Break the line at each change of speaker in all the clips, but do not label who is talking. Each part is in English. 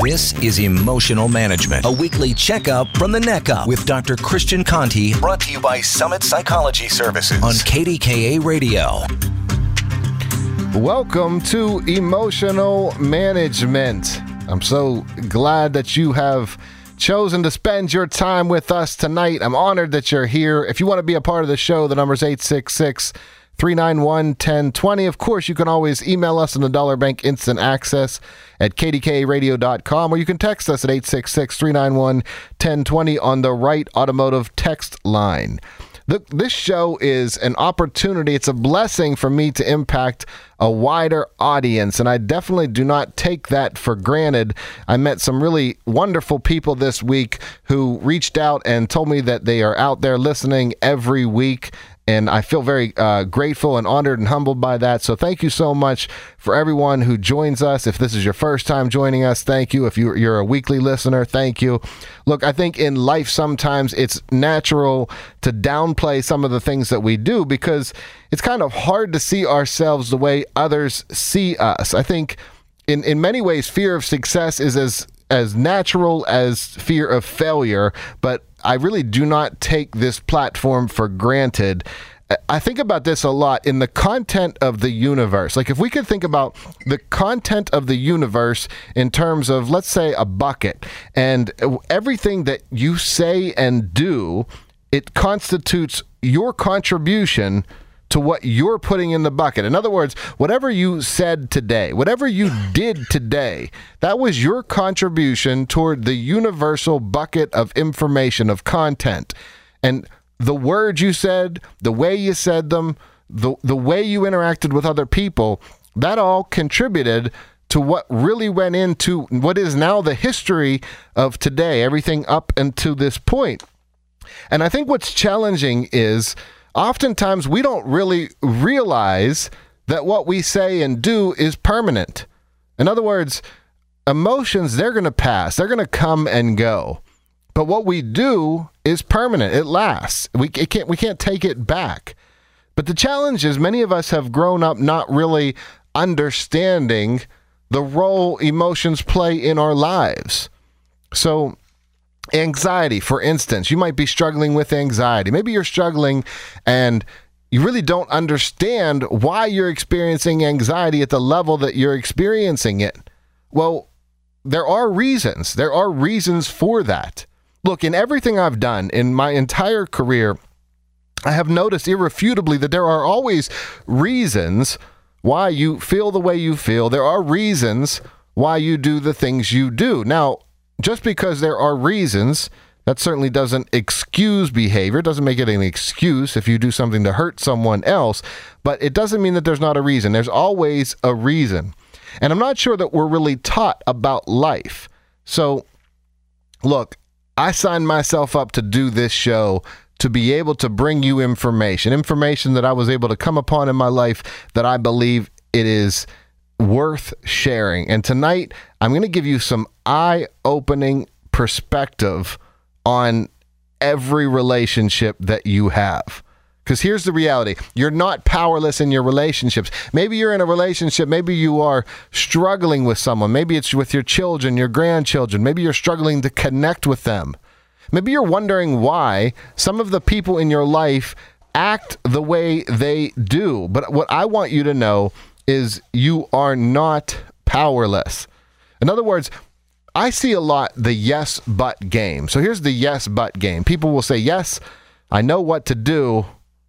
This is Emotional Management, a weekly checkup from the neck up with Dr. Christian Conte, brought to you by Summit Psychology Services on KDKA Radio.
Welcome to Emotional Management. I'm so glad that you have chosen to spend your time with us tonight. I'm honored that you're here. If you want to be a part of the show, the number is 866 391 1020. Of course, you can always email us on the Dollar Bank Instant Access at kdkaradio.com or you can text us at 866 391 1020 on the Wright Automotive text line. This show is an opportunity. It's a blessing for me to impact a wider audience, and I definitely do not take that for granted. I met some really wonderful people this week who reached out and told me that they are out there listening every week and I feel very uh, grateful and honored and humbled by that. So thank you so much for everyone who joins us. If this is your first time joining us, thank you. If you're a weekly listener, thank you. Look, I think in life sometimes it's natural to downplay some of the things that we do because it's kind of hard to see ourselves the way others see us. I think in, in many ways, fear of success is as as natural as fear of failure, but I really do not take this platform for granted. I think about this a lot in the content of the universe. Like, if we could think about the content of the universe in terms of, let's say, a bucket, and everything that you say and do, it constitutes your contribution to what you're putting in the bucket. In other words, whatever you said today, whatever you did today, that was your contribution toward the universal bucket of information, of content. And the words you said, the way you said them, the, the way you interacted with other people, that all contributed to what really went into what is now the history of today, everything up until this point. And I think what's challenging is oftentimes we don't really realize that what we say and do is permanent. In other words, emotions, they're going to pass, they're going to come and go. But what we do is permanent. It lasts. We it can't we can't take it back. But the challenge is many of us have grown up not really understanding the role emotions play in our lives. So Anxiety, for instance, you might be struggling with anxiety. Maybe you're struggling and you really don't understand why you're experiencing anxiety at the level that you're experiencing it. Well, there are reasons. There are reasons for that. Look, in everything I've done in my entire career, I have noticed irrefutably that there are always reasons why you feel the way you feel. There are reasons why you do the things you do. Now, just because there are reasons, that certainly doesn't excuse behavior, doesn't make it an excuse if you do something to hurt someone else, but it doesn't mean that there's not a reason. There's always a reason. And I'm not sure that we're really taught about life. So, look, I signed myself up to do this show to be able to bring you information, information that I was able to come upon in my life that I believe it is worth sharing. And tonight, I'm going to give you some eye opening perspective on every relationship that you have. Because here's the reality you're not powerless in your relationships. Maybe you're in a relationship, maybe you are struggling with someone, maybe it's with your children, your grandchildren, maybe you're struggling to connect with them. Maybe you're wondering why some of the people in your life act the way they do. But what I want you to know is you are not powerless. In other words, I see a lot the yes but game. So here's the yes but game. People will say, Yes, I know what to do,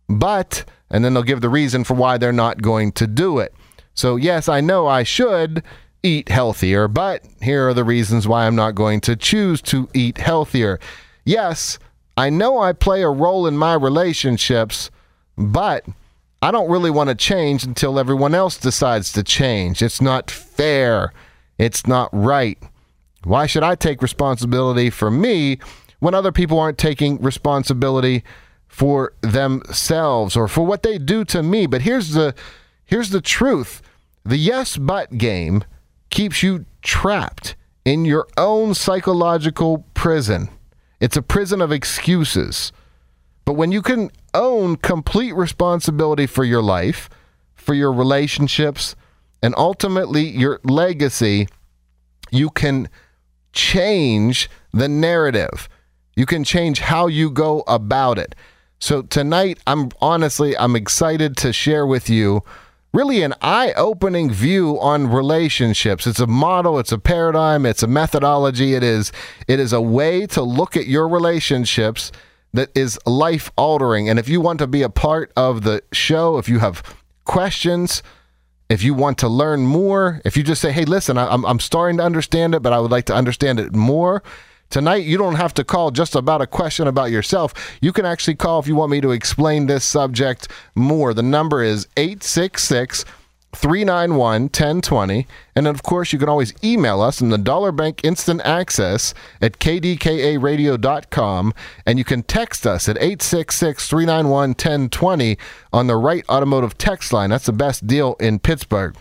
but, and then they'll give the reason for why they're not going to do it. So, yes, I know I should eat healthier, but here are the reasons why I'm not going to choose to eat healthier. Yes, I know I play a role in my relationships, but I don't really want to change until everyone else decides to change. It's not fair. It's not right. Why should I take responsibility for me when other people aren't taking responsibility for themselves or for what they do to me? But here's the here's the truth. The yes but game keeps you trapped in your own psychological prison. It's a prison of excuses. But when you can own complete responsibility for your life, for your relationships, and ultimately your legacy, you can change the narrative. You can change how you go about it. So tonight, I'm honestly, I'm excited to share with you really an eye-opening view on relationships. It's a model, it's a paradigm, it's a methodology. It is it is a way to look at your relationships that is life altering. And if you want to be a part of the show, if you have questions, if you want to learn more, if you just say, hey, listen, I'm, I'm starting to understand it, but I would like to understand it more. Tonight, you don't have to call just about a question about yourself. You can actually call if you want me to explain this subject more. The number is 866 391 1020. And of course, you can always email us in the Dollar Bank Instant Access at kdkaradio.com. And you can text us at 866 391 1020 on the Wright Automotive text line. That's the best deal in Pittsburgh.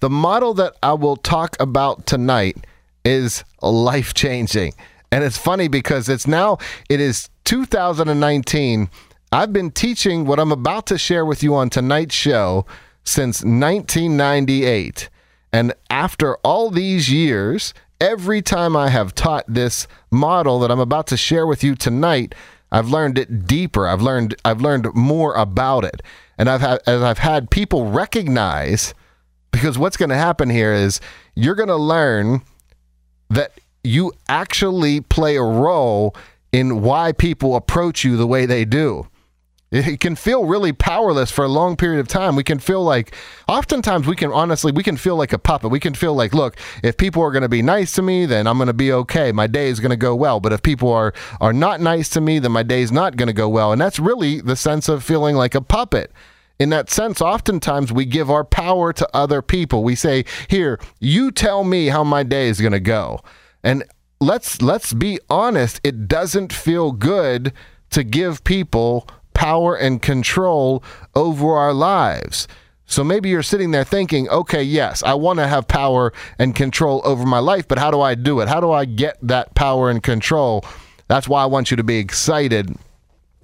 The model that I will talk about tonight is life changing. And it's funny because it's now, it is 2019. I've been teaching what I'm about to share with you on tonight's show since 1998. And after all these years, every time I have taught this model that I'm about to share with you tonight, I've learned it deeper. I've learned I've learned more about it. And I've had as I've had people recognize because what's going to happen here is you're going to learn that you actually play a role in why people approach you the way they do. It can feel really powerless for a long period of time. We can feel like, oftentimes, we can honestly, we can feel like a puppet. We can feel like, look, if people are going to be nice to me, then I'm going to be okay. My day is going to go well. But if people are are not nice to me, then my day is not going to go well. And that's really the sense of feeling like a puppet. In that sense, oftentimes we give our power to other people. We say, "Here, you tell me how my day is going to go." And let's let's be honest, it doesn't feel good to give people power and control over our lives. So maybe you're sitting there thinking, okay, yes, I want to have power and control over my life, but how do I do it? How do I get that power and control? That's why I want you to be excited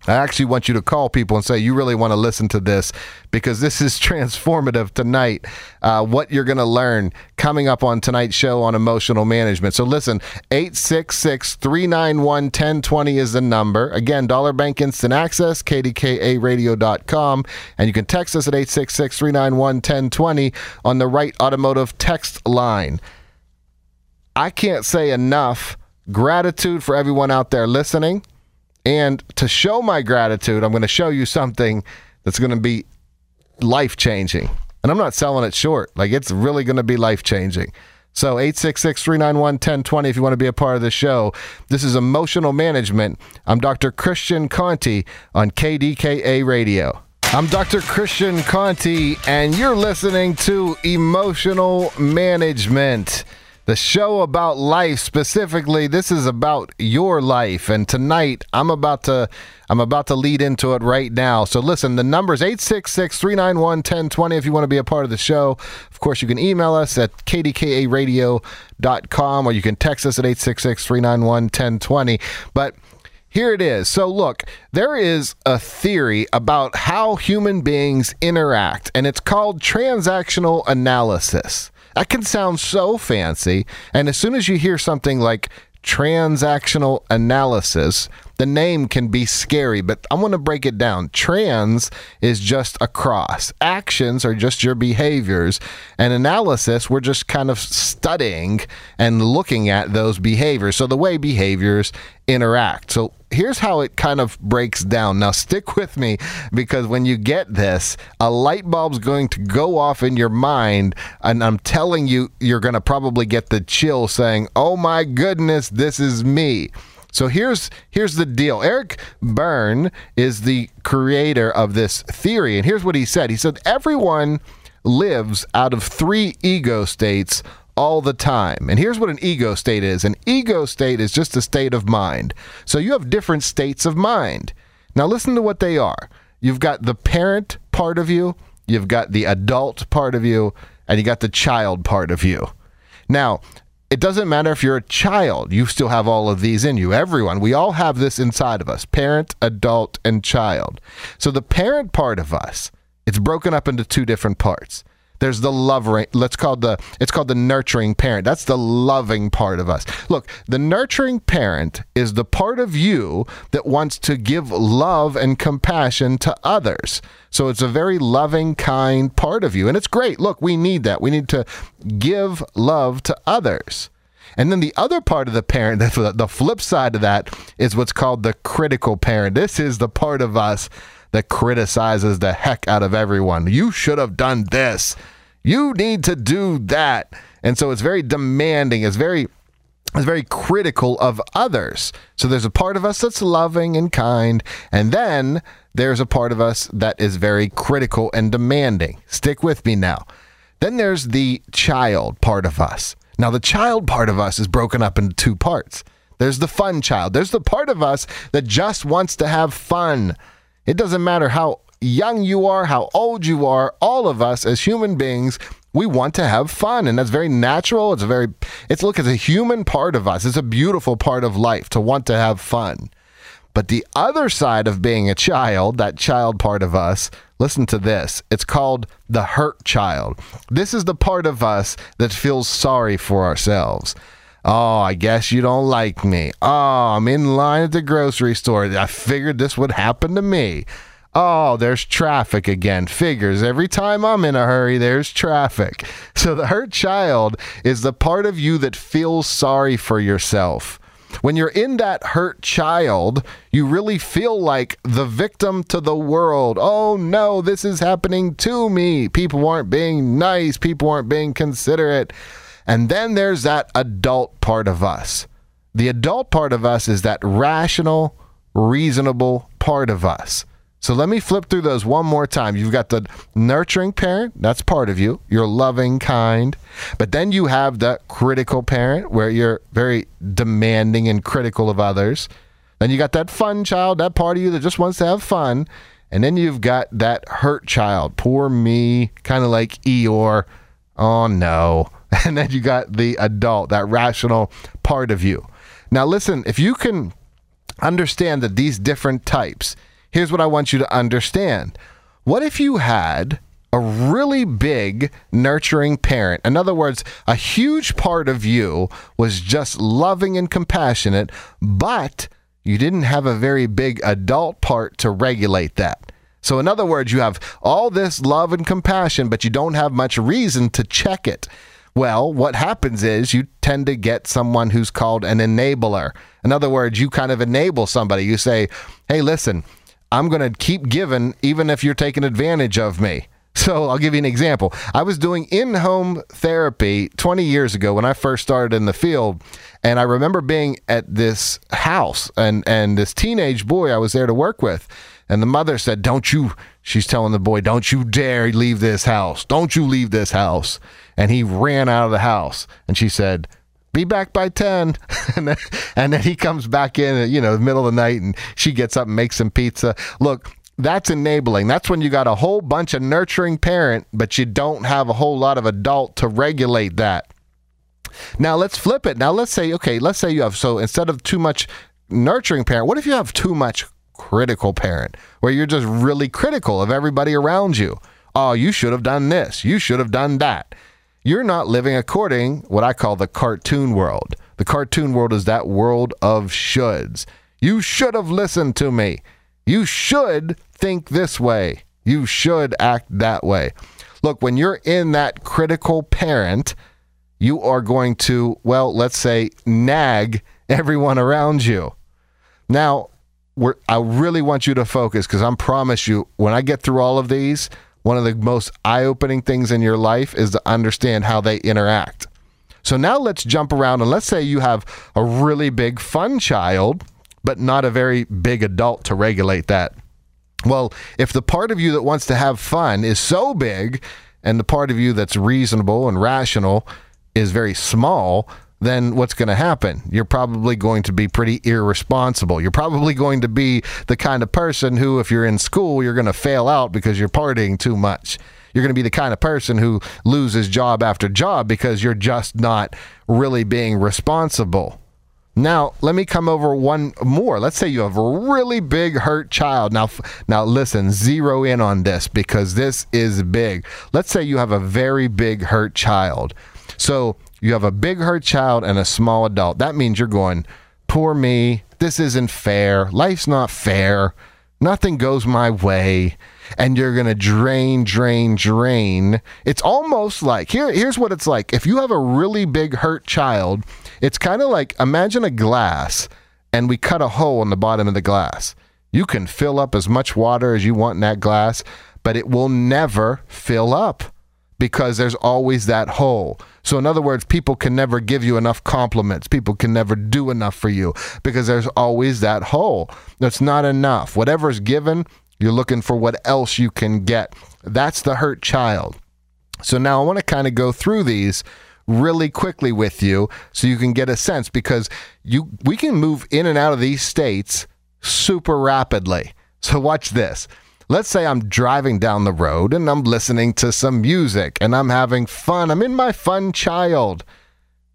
I actually want you to call people and say you really want to listen to this because this is transformative tonight. Uh, what you're going to learn coming up on tonight's show on emotional management. So listen, 866 391 1020 is the number. Again, Dollar Bank Instant Access, kdkaradio.com. And you can text us at 866 391 1020 on the Wright Automotive text line. I can't say enough gratitude for everyone out there listening. And to show my gratitude, I'm going to show you something that's going to be life changing. And I'm not selling it short. Like it's really going to be life changing. So 866 391 1020 if you want to be a part of the show. This is Emotional Management. I'm Dr. Christian Conte on KDKA Radio. I'm Dr. Christian Conte, and you're listening to Emotional Management the show about life specifically this is about your life and tonight i'm about to i'm about to lead into it right now so listen the number is 866-391-1020 if you want to be a part of the show of course you can email us at kdkaradio.com or you can text us at 866-391-1020 but here it is. So, look, there is a theory about how human beings interact, and it's called transactional analysis. That can sound so fancy. And as soon as you hear something like transactional analysis, the name can be scary, but I'm going to break it down. Trans is just across. Actions are just your behaviors. And analysis, we're just kind of studying and looking at those behaviors. So the way behaviors interact. So here's how it kind of breaks down. Now, stick with me because when you get this, a light bulb's going to go off in your mind. And I'm telling you, you're going to probably get the chill saying, Oh my goodness, this is me. So here's here's the deal. Eric Berne is the creator of this theory, and here's what he said. He said everyone lives out of three ego states all the time. And here's what an ego state is an ego state is just a state of mind. So you have different states of mind. Now, listen to what they are you've got the parent part of you, you've got the adult part of you, and you got the child part of you. Now, it doesn't matter if you're a child, you still have all of these in you. Everyone, we all have this inside of us parent, adult, and child. So the parent part of us, it's broken up into two different parts. There's the loving, let's call the it's called the nurturing parent. That's the loving part of us. Look, the nurturing parent is the part of you that wants to give love and compassion to others. So it's a very loving, kind part of you. And it's great. Look, we need that. We need to give love to others. And then the other part of the parent, the flip side of that, is what's called the critical parent. This is the part of us that criticizes the heck out of everyone. You should have done this. You need to do that. And so it's very demanding. It's very is very critical of others. So there's a part of us that's loving and kind, and then there's a part of us that is very critical and demanding. Stick with me now. Then there's the child part of us. Now, the child part of us is broken up into two parts. There's the fun child. There's the part of us that just wants to have fun. It doesn't matter how young you are, how old you are, all of us as human beings, we want to have fun. And that's very natural. It's very, it's look, it's a human part of us. It's a beautiful part of life to want to have fun. But the other side of being a child, that child part of us, listen to this. It's called the hurt child. This is the part of us that feels sorry for ourselves. Oh, I guess you don't like me. Oh, I'm in line at the grocery store. I figured this would happen to me. Oh, there's traffic again. Figures every time I'm in a hurry, there's traffic. So the hurt child is the part of you that feels sorry for yourself. When you're in that hurt child, you really feel like the victim to the world. Oh no, this is happening to me. People aren't being nice. People aren't being considerate. And then there's that adult part of us. The adult part of us is that rational, reasonable part of us. So let me flip through those one more time. You've got the nurturing parent, that's part of you. You're loving, kind. But then you have the critical parent, where you're very demanding and critical of others. Then you got that fun child, that part of you that just wants to have fun. And then you've got that hurt child, poor me, kind of like Eeyore. Oh no. and then you got the adult, that rational part of you. Now, listen, if you can understand that these different types, here's what I want you to understand. What if you had a really big nurturing parent? In other words, a huge part of you was just loving and compassionate, but you didn't have a very big adult part to regulate that. So, in other words, you have all this love and compassion, but you don't have much reason to check it. Well, what happens is you tend to get someone who's called an enabler. In other words, you kind of enable somebody. You say, hey, listen, I'm going to keep giving even if you're taking advantage of me. So I'll give you an example. I was doing in home therapy 20 years ago when I first started in the field. And I remember being at this house and, and this teenage boy I was there to work with. And the mother said, Don't you, she's telling the boy, Don't you dare leave this house. Don't you leave this house. And he ran out of the house. And she said, be back by 10 and, then, he comes back in you know the middle of the night and she gets up and makes some pizza look that's enabling that's when you got a whole bunch of nurturing parent but you don't have a whole lot of adult to regulate that now let's flip it now let's say okay let's say you have so instead of too much nurturing parent what if you have too much critical parent where you're just really critical of everybody around you. Oh, you should have done this. You should have done that. You're not living according what I call the cartoon world. The cartoon world is that world of shoulds. You should have listened to me. You should think this way. You should act that way. Look, when you're in that critical parent, you are going to, well, let's say, nag everyone around you. Now, we're, I really want you to focus because I promise you, when I get through all of these, one of the most eye opening things in your life is to understand how they interact. So now let's jump around and let's say you have a really big fun child, but not a very big adult to regulate that. Well, if the part of you that wants to have fun is so big and the part of you that's reasonable and rational is very small, then what's going to happen? You're probably going to be pretty irresponsible. You're probably going to be the kind of person who, if you're in school, you're going to fail out because you're partying too much. You're going to be the kind of person who loses job after job because you're just not really being responsible. Now, let me come over one more. Let's say you have a really big hurt child. Now, now listen, zero in on this because this is big. Let's say you have a very big hurt child. So, you have a big hurt child and a small adult. That means you're going, "Poor me. This isn't fair. Life's not fair. Nothing goes my way." and you're going to drain, drain, drain. It's almost like here, here's what it's like. If you have a really big hurt child, it's kind of like imagine a glass and we cut a hole in the bottom of the glass. You can fill up as much water as you want in that glass, but it will never fill up because there's always that hole. So, in other words, people can never give you enough compliments. People can never do enough for you because there's always that hole. That's not enough. Whatever's given, you're looking for what else you can get. That's the hurt child. So now I want to kind of go through these really quickly with you so you can get a sense because you we can move in and out of these states super rapidly. So watch this. Let's say I'm driving down the road and I'm listening to some music and I'm having fun. I'm in my fun child.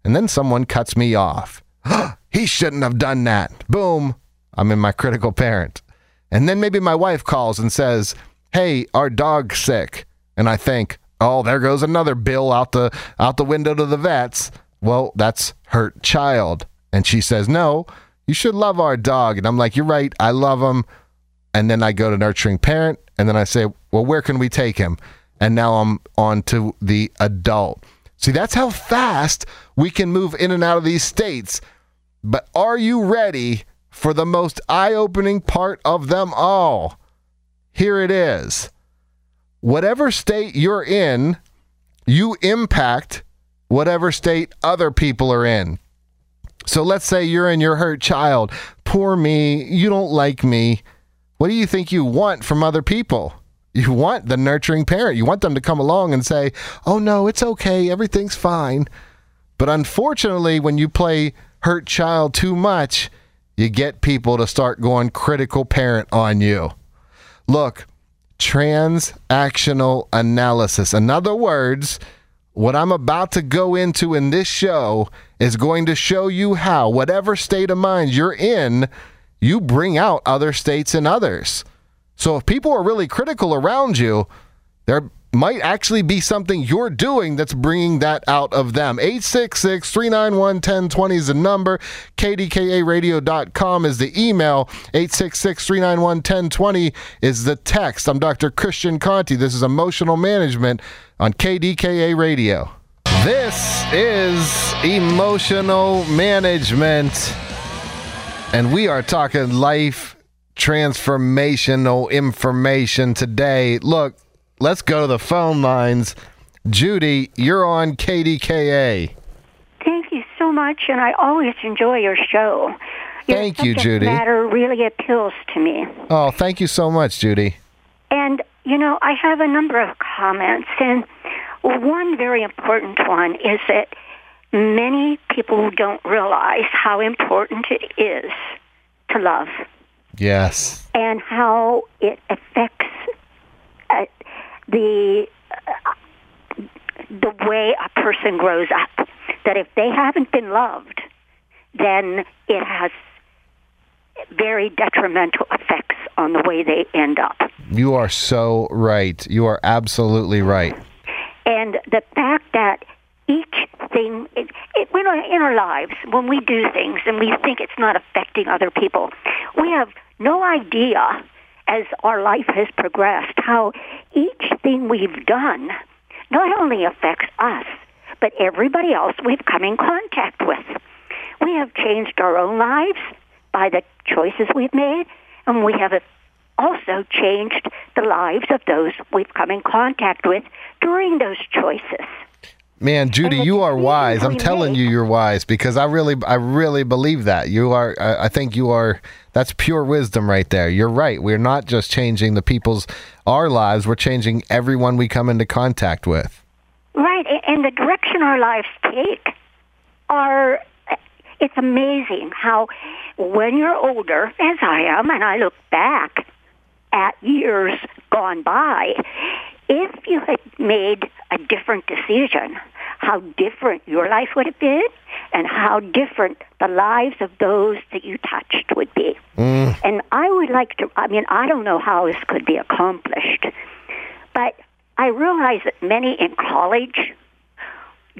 And then someone cuts me off. he shouldn't have done that. Boom. I'm in my critical parent. And then maybe my wife calls and says, "Hey, our dog's sick." And I think, "Oh, there goes another bill out the out the window to the vets." Well, that's hurt child. And she says, "No, you should love our dog." And I'm like, "You're right. I love him." And then I go to nurturing parent, and then I say, "Well, where can we take him?" And now I'm on to the adult. See, that's how fast we can move in and out of these states. But are you ready for the most eye opening part of them all. Here it is. Whatever state you're in, you impact whatever state other people are in. So let's say you're in your hurt child. Poor me, you don't like me. What do you think you want from other people? You want the nurturing parent. You want them to come along and say, oh no, it's okay, everything's fine. But unfortunately, when you play hurt child too much, you get people to start going critical parent on you. Look, transactional analysis. In other words, what I'm about to go into in this show is going to show you how, whatever state of mind you're in, you bring out other states and others. So if people are really critical around you, they're might actually be something you're doing that's bringing that out of them. 866 391 1020 is the number. KDKARadio.com is the email. 866 391 1020 is the text. I'm Dr. Christian Conte. This is Emotional Management on KDKA Radio. This is Emotional Management, and we are talking life transformational information today. Look, let's go to the phone lines. Judy, you're on KDKA.
Thank you so much, and I always enjoy your show. Your
Thank you, Judy.
matter really appeals to me.
Oh, thank you so much, Judy.
And, you know, I have a number of comments, and one very important one is that many people don't realize how important it is to love
Yes.
and how it affects uh, the uh, the way a person grows up. That if they haven't been loved, then it has very detrimental effects on the way they end up.
You are so right. You are absolutely right.
And the fact that each thing, it, it, when our, in our lives, when we do things and we think it's not affecting other people, we have no idea as our life has progressed how each thing we've done not only affects us, but everybody else we've come in contact with. We have changed our own lives by the choices we've made, and we have also changed the lives of those we've come in contact with during those choices.
Man, Judy, you are wise. I'm telling you, you're wise because I really, I really believe that you are. I I think you are. That's pure wisdom right there. You're right. We're not just changing the people's our lives. We're changing everyone we come into contact with.
Right, and the direction our lives take are. It's amazing how, when you're older, as I am, and I look back at years gone by, if you had made a different decision, how different your life would have been, and how different the lives of those that you touched would be. Mm. And I would like to, I mean, I don't know how this could be accomplished, but I realize that many in college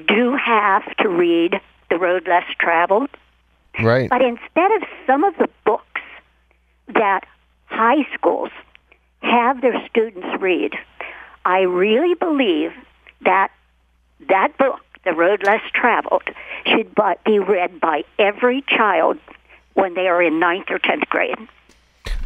do have to read The Road Less Traveled.
Right.
But instead of some of the books that high schools have their students read, I really believe that that book, The Road Less Traveled, should be read by every child when they are in ninth or tenth grade.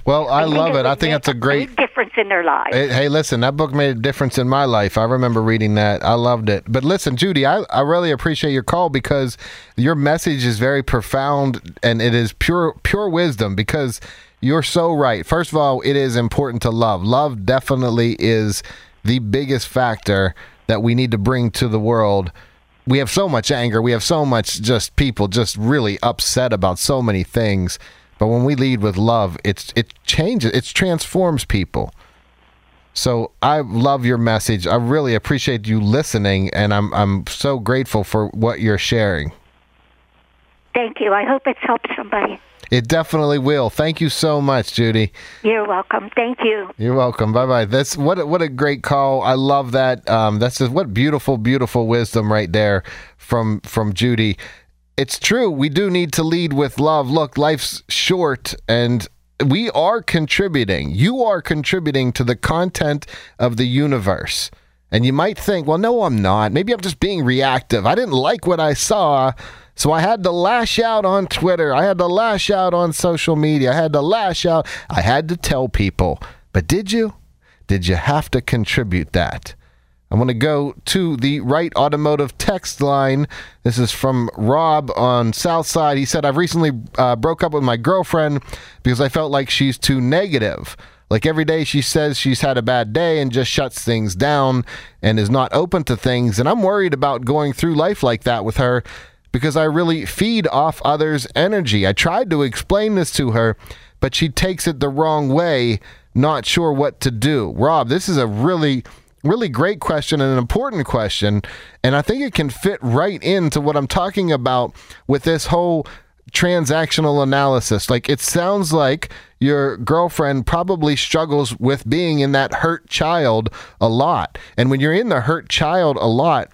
Well, I,
think
love it. I think that's a great.
difference in their lives.
Hey, hey, listen, that book made a difference in my life. I remember reading that. I loved it. But listen, Judy, I, I really appreciate your call because your message is very profound and it is pure pure wisdom because you're so right. First of all, it is important to love. Love definitely is the biggest factor that we need to bring to the world. We have so much anger. We have so much just people just really upset about so many things. But when we lead with love, it's it changes, it transforms people. So I love your message. I really appreciate you listening, and I'm I'm so grateful for what you're sharing.
Thank you. I hope it's helped somebody.
It definitely will. Thank you so much, Judy.
You're welcome. Thank you.
You're welcome. Bye bye. That's what a, what a great call. I love that. Um, that's just what beautiful, beautiful wisdom right there from from Judy. It's true. We do need to lead with love. Look, life's short, and we are contributing. You are contributing to the content of the universe. And you might think, well, no, I'm not. Maybe I'm just being reactive. I didn't like what I saw. So I had to lash out on Twitter. I had to lash out on social media. I had to lash out. I had to tell people. But did you? Did you have to contribute that? I want to go to the Wright Automotive text line. This is from Rob on Southside. He said, I've recently uh, broke up with my girlfriend because I felt like she's too negative. Like every day she says she's had a bad day and just shuts things down and is not open to things. And I'm worried about going through life like that with her because I really feed off others' energy. I tried to explain this to her, but she takes it the wrong way, not sure what to do. Rob, this is a really really great question and an important question and I think it can fit right into what I'm talking about with this whole transactional analysis. Like it sounds like your girlfriend probably struggles with being in that hurt child a lot. And when you're in the hurt child a lot,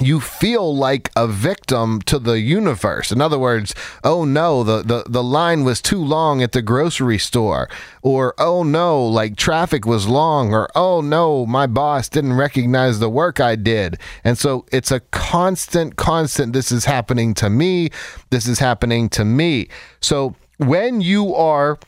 you feel like a victim to the universe. In other words, oh no, the, the, the line was too long at the grocery store. Or oh no, like traffic was long. Or oh no, my boss didn't recognize the work I did. And so it's a constant, constant, this is happening to me. This is happening to me. So when you are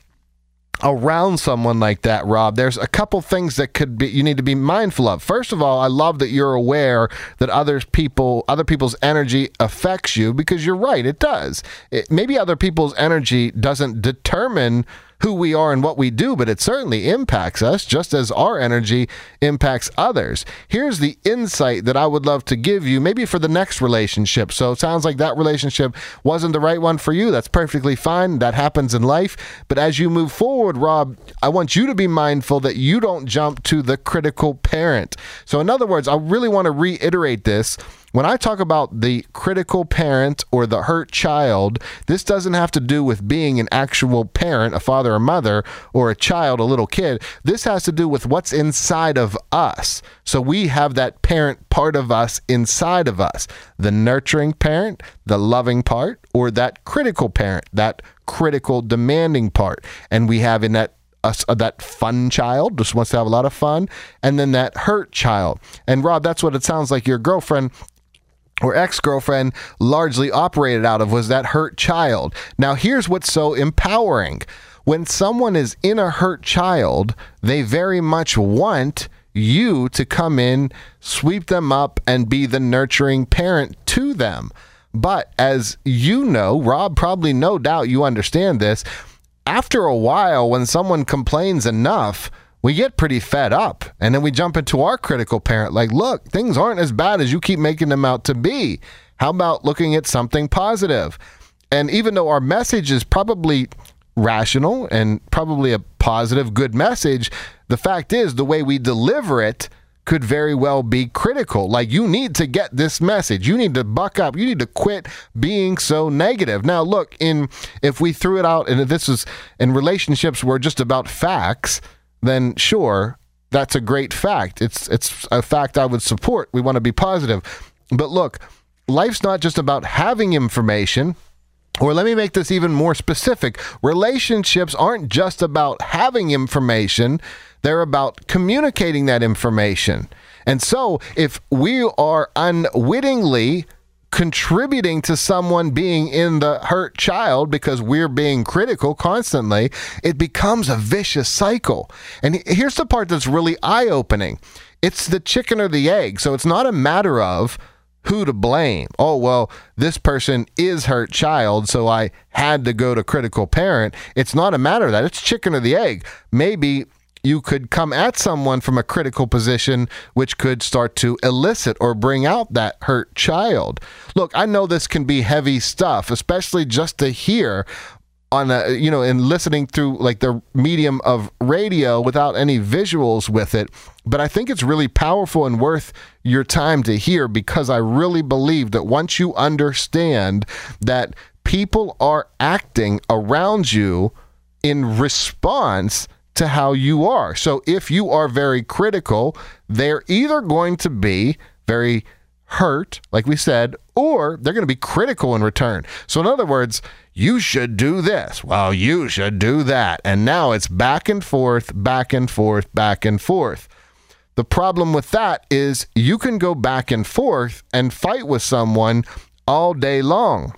around someone like that, Rob, there's a couple things that could be you need to be mindful of. First of all, I love that you're aware that other people other people's energy affects you because you're right, it does. It, maybe other people's energy doesn't determine who we are and what we do, but it certainly impacts us just as our energy impacts others. Here's the insight that I would love to give you, maybe for the next relationship. So it sounds like that relationship wasn't the right one for you. That's perfectly fine. That happens in life. But as you move forward, Rob, I want you to be mindful that you don't jump to the critical parent. So, in other words, I really want to reiterate this. When I talk about the critical parent or the hurt child, this doesn't have to do with being an actual parent, a father or mother, or a child, a little kid. This has to do with what's inside of us. So we have that parent part of us inside of us the nurturing parent, the loving part, or that critical parent, that critical demanding part. And we have in that uh, that fun child just wants to have a lot of fun and then that hurt child and rob that's what it sounds like your girlfriend or ex-girlfriend largely operated out of was that hurt child. Now here's what's so empowering. When someone is in a hurt child, they very much want you to come in, sweep them up and be the nurturing parent to them. But as you know, Rob probably no doubt you understand this, after a while when someone complains enough, we get pretty fed up. And then we jump into our critical parent like, look, things aren't as bad as you keep making them out to be. How about looking at something positive? And even though our message is probably rational and probably a positive, good message, the fact is the way we deliver it could very well be critical. Like you need to get this message. You need to buck up. You need to quit being so negative. Now, look, in if we threw it out and this is in relationships were just about facts, then sure, that's a great fact. It's it's a fact I would support. We want to be positive. But look, life's not just about having information. Or let me make this even more specific. Relationships aren't just about having information, they're about communicating that information. And so, if we are unwittingly contributing to someone being in the hurt child because we're being critical constantly, it becomes a vicious cycle. And here's the part that's really eye opening it's the chicken or the egg. So, it's not a matter of, who to blame. Oh, well, this person is hurt child, so I had to go to critical parent. It's not a matter of that. It's chicken or the egg. Maybe you could come at someone from a critical position, which could start to elicit or bring out that hurt child. Look, I know this can be heavy stuff, especially just to hear on a, you know in listening through like the medium of radio without any visuals with it but i think it's really powerful and worth your time to hear because i really believe that once you understand that people are acting around you in response to how you are so if you are very critical they're either going to be very hurt, like we said, or they're going to be critical in return. So, in other words, you should do this. Well, you should do that. And now it's back and forth, back and forth, back and forth. The problem with that is you can go back and forth and fight with someone all day long.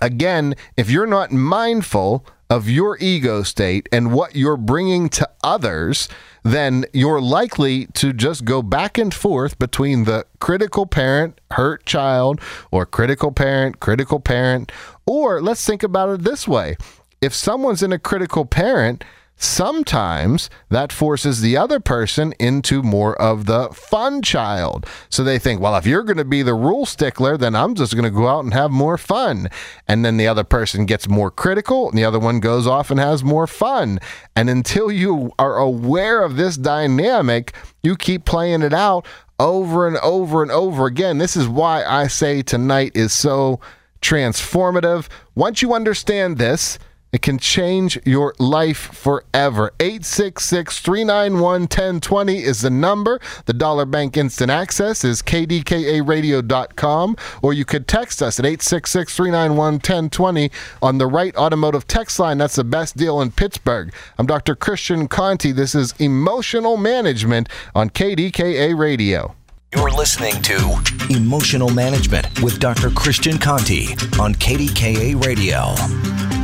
Again, if you're not mindful of your ego state and what you're bringing to others, then you're likely to just go back and forth between the critical parent, hurt child, or critical parent, critical parent. Or let's think about it this way if someone's in a critical parent, sometimes that forces the other person into more of the fun child. So they think, well, if you're going to be the rule stickler, then I'm just going to go out and have more fun. And then the other person gets more critical, and the other one goes off and has more fun. And until you are aware of this dynamic, you keep playing it out over and over and over again. This is why I say tonight is so transformative. Once you understand this, it can change your life forever. 866 391 1020 is the number. The Dollar Bank Instant Access is kdkaradio.com, or you could text us at 866 391 1020 on the Wright Automotive text line. That's the best deal in Pittsburgh. I'm Dr. Christian Conte. This is Emotional Management on KDKA Radio.
You're listening to Emotional Management with Dr. Christian Conte on KDKA Radio.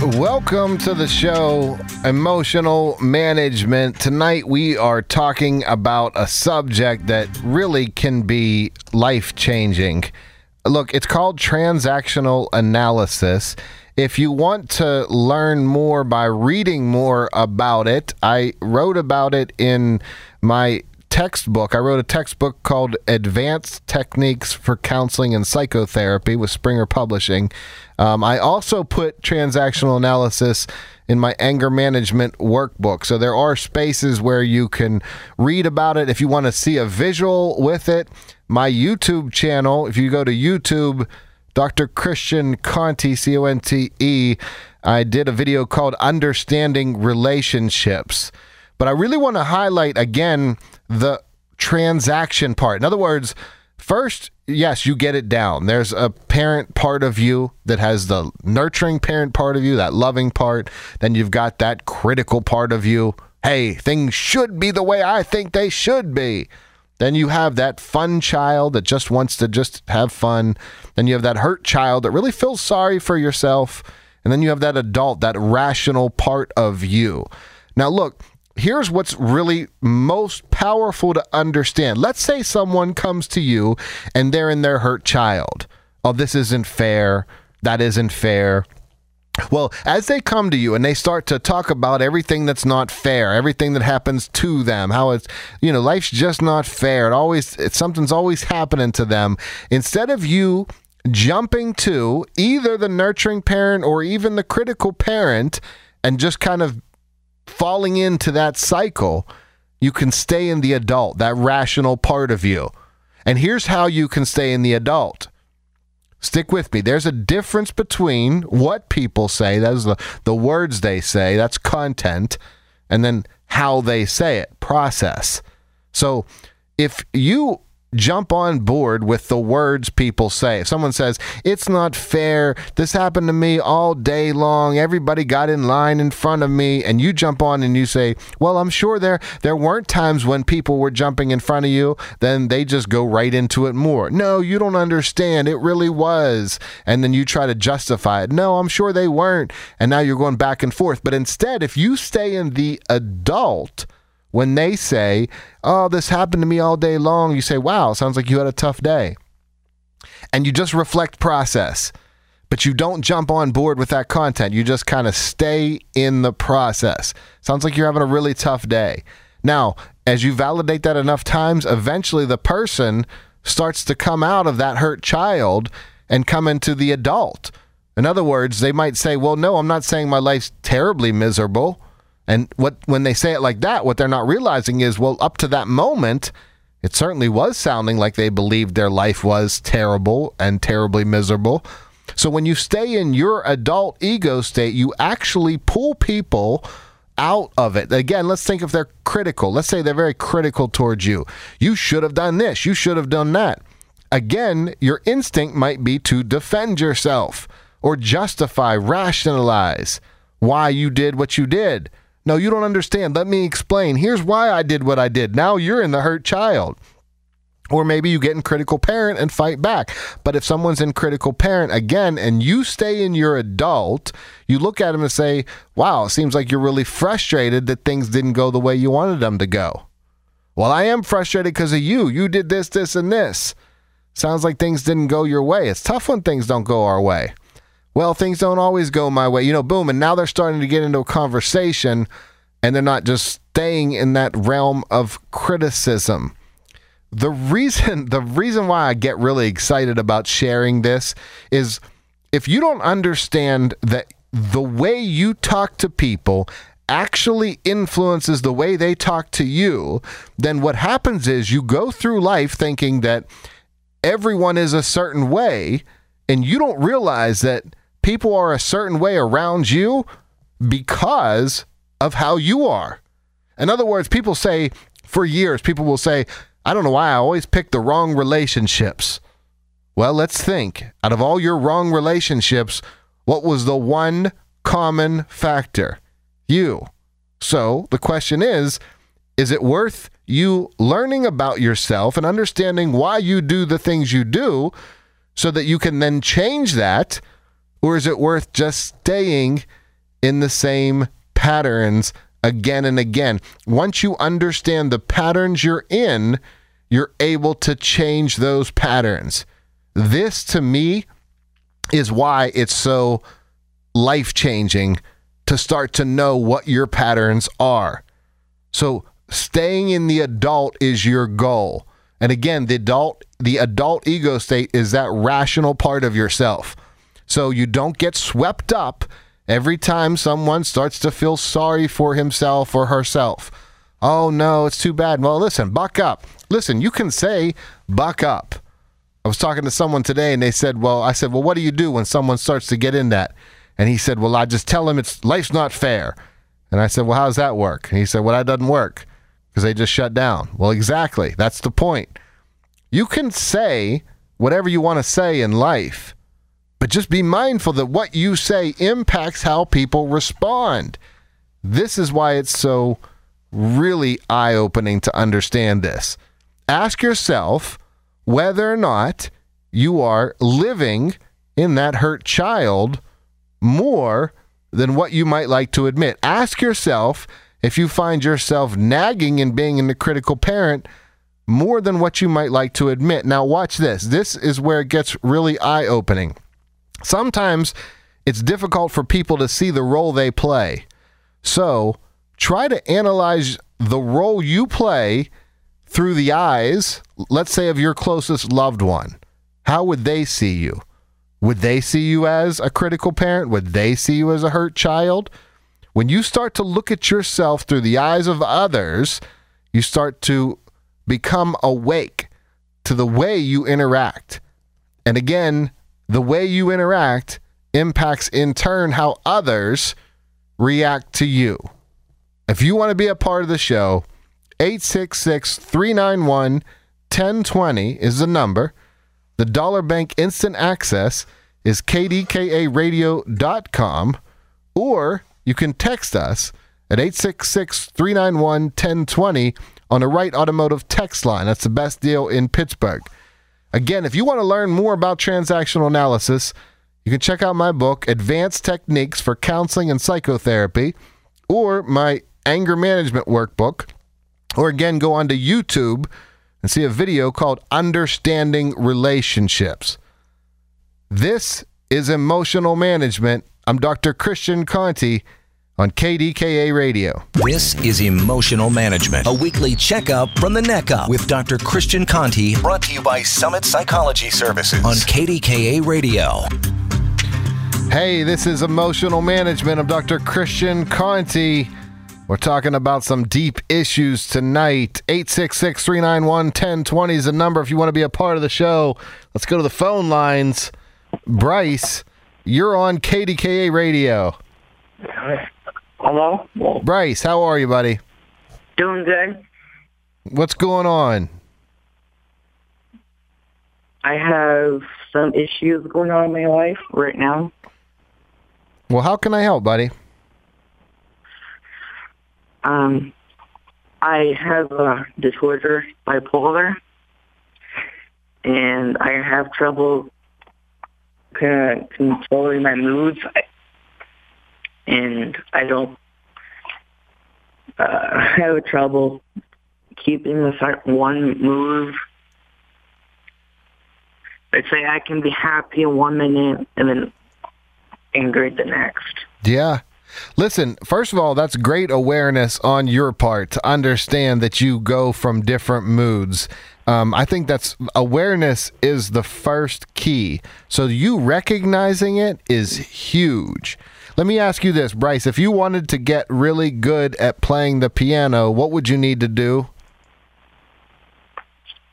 Welcome to the show, Emotional Management. Tonight we are talking about a subject that really can be life changing. Look, it's called transactional analysis. If you want to learn more by reading more about it, I wrote about it in my textbook. I wrote a textbook called Advanced Techniques for Counseling and Psychotherapy with Springer Publishing. Um, I also put transactional analysis in my anger management workbook. So there are spaces where you can read about it. If you want to see a visual with it, my YouTube channel, if you go to YouTube, Dr. Christian Conte, C O N T E, I did a video called Understanding Relationships. But I really want to highlight again the transaction part. In other words, first, yes, you get it down. There's a parent part of you that has the nurturing parent part of you, that loving part. Then you've got that critical part of you. Hey, things should be the way I think they should be. Then you have that fun child that just wants to just have fun. Then you have that hurt child that really feels sorry for yourself. And then you have that adult, that rational part of you. Now, look, here's what's really most powerful to understand. Let's say someone comes to you and they're in their hurt child. Oh, this isn't fair. That isn't fair. Well, as they come to you and they start to talk about everything that's not fair, everything that happens to them, how it's, you know, life's just not fair. It always, something's always happening to them. Instead of you jumping to either the nurturing parent or even the critical parent and just kind of falling into that cycle, you can stay in the adult, that rational part of you. And here's how you can stay in the adult Stick with me. There's a difference between what people say, that's the, the words they say, that's content, and then how they say it, process. So if you jump on board with the words people say. If someone says, It's not fair, this happened to me all day long, everybody got in line in front of me, and you jump on and you say, Well, I'm sure there there weren't times when people were jumping in front of you, then they just go right into it more. No, you don't understand. It really was. And then you try to justify it. No, I'm sure they weren't. And now you're going back and forth. But instead, if you stay in the adult, when they say, Oh, this happened to me all day long, you say, Wow, sounds like you had a tough day. And you just reflect process, but you don't jump on board with that content. You just kind of stay in the process. Sounds like you're having a really tough day. Now, as you validate that enough times, eventually the person starts to come out of that hurt child and come into the adult. In other words, they might say, Well, no, I'm not saying my life's terribly miserable. And what when they say it like that, what they're not realizing is, well, up to that moment, it certainly was sounding like they believed their life was terrible and terribly miserable. So when you stay in your adult ego state, you actually pull people out of it. Again, let's think if they're critical. Let's say they're very critical towards you. You should have done this. You should have done that. Again, your instinct might be to defend yourself or justify, rationalize why you did what you did. No, you don't understand. Let me explain. Here's why I did what I did. Now you're in the hurt child. Or maybe you get in critical parent and fight back. But if someone's in critical parent again and you stay in your adult, you look at them and say, wow, it seems like you're really frustrated that things didn't go the way you wanted them to go. Well, I am frustrated because of you. You did this, this, and this. Sounds like things didn't go your way. It's tough when things don't go our way well, things don't always go my way. You know, boom. And now they're starting to get into a conversation and they're not just staying in that realm of criticism. The reason the reason why I get really excited about sharing this is if you don't understand that the way you talk to people actually influences the way they talk to you, then what happens is you go through life thinking that everyone is a certain way and you don't realize that people are a certain way around you because of how you are. In other words, people say for years, people will say, I don't know why I always pick the wrong relationships. Well, let's think. Out of all your wrong relationships, what was the one common factor? You. So the question is is it worth you learning about yourself and understanding why you do the things you do so that you can then change that or is it worth just staying in the same patterns again and again? Once you understand the patterns you're in, you're able to change those patterns. This to me is why it's so life changing to start to know what your patterns are. So staying in the adult is your goal. And again, the adult the adult ego state is that rational part of yourself so you don't get swept up every time someone starts to feel sorry for himself or herself. Oh no, it's too bad. Well, listen, buck up. Listen, you can say buck up. I was talking to someone today and they said, Well, I said, Well, what do you do when someone starts to get in that? And he said, Well, I just tell them it's life's not fair. And I said, Well, how does that work? And he said, Well, that doesn't work because they just shut down. Well, exactly. That's the point. You can say whatever you want to say in life, but just be mindful that what you say impacts how people respond. This is why it's so really eye opening to understand this. Ask yourself whether or not you are living in that hurt child more than what you might like to admit. Ask yourself if you find yourself nagging and being in the critical parent more than what you might like to admit. Now, watch this. This is where it gets really eye opening. Sometimes it's difficult for people to see the role they play. So try to analyze the role you play through the eyes, let's say, of your closest loved one. How would they see you? Would they see you as a critical parent? Would they see you as a hurt child? When you start to look at yourself through the eyes of others, you start to become awake to the way you interact. And again, the way you interact impacts in turn how others react to you. If you want to be a part of the show, 866 391 1020 is the number. The Dollar Bank Instant Access is kdkaradio.com, or you can text us at 866 391 1020 on the Wright automotive text line. That's the best deal in Pittsburgh. Again, if you want to learn more about transactional analysis, you can check out my book, Advanced Techniques for Counseling and Psychotherapy, or my Anger Management Workbook, or again, go onto YouTube and see a video called Understanding Relationships. This is Emotional Management. I'm Dr. Christian Conte on KDKA Radio.
This is Emotional Management, a weekly checkup from the neck up with Dr. Christian Conte, brought to you by Summit Psychology Services on KDKA Radio.
Hey, this is Emotional Management. I'm Dr. Christian Conte. We're talking about some deep issues tonight. 866 391 1020 is the number if you want to be a part of the show. Let's go to the phone lines. Bryce, you're on KDKA Radio.
Hello?
Bryce, how are you, buddy?
Doing good.
What's going on?
I have some issues going on in my life right now.
Well, how can I help, buddy?
Um, I have a disorder, bipolar, and I have trouble controlling my moods, I- and I don't uh, have trouble keeping certain one move. Let's say I can be happy in one minute and then angry the next.
Yeah. Listen, first of all, that's great awareness on your part to understand that you go from different moods. Um, I think that's awareness is the first key. So you recognizing it is huge. Let me ask you this, Bryce. If you wanted to get really good at playing the piano, what would you need to do?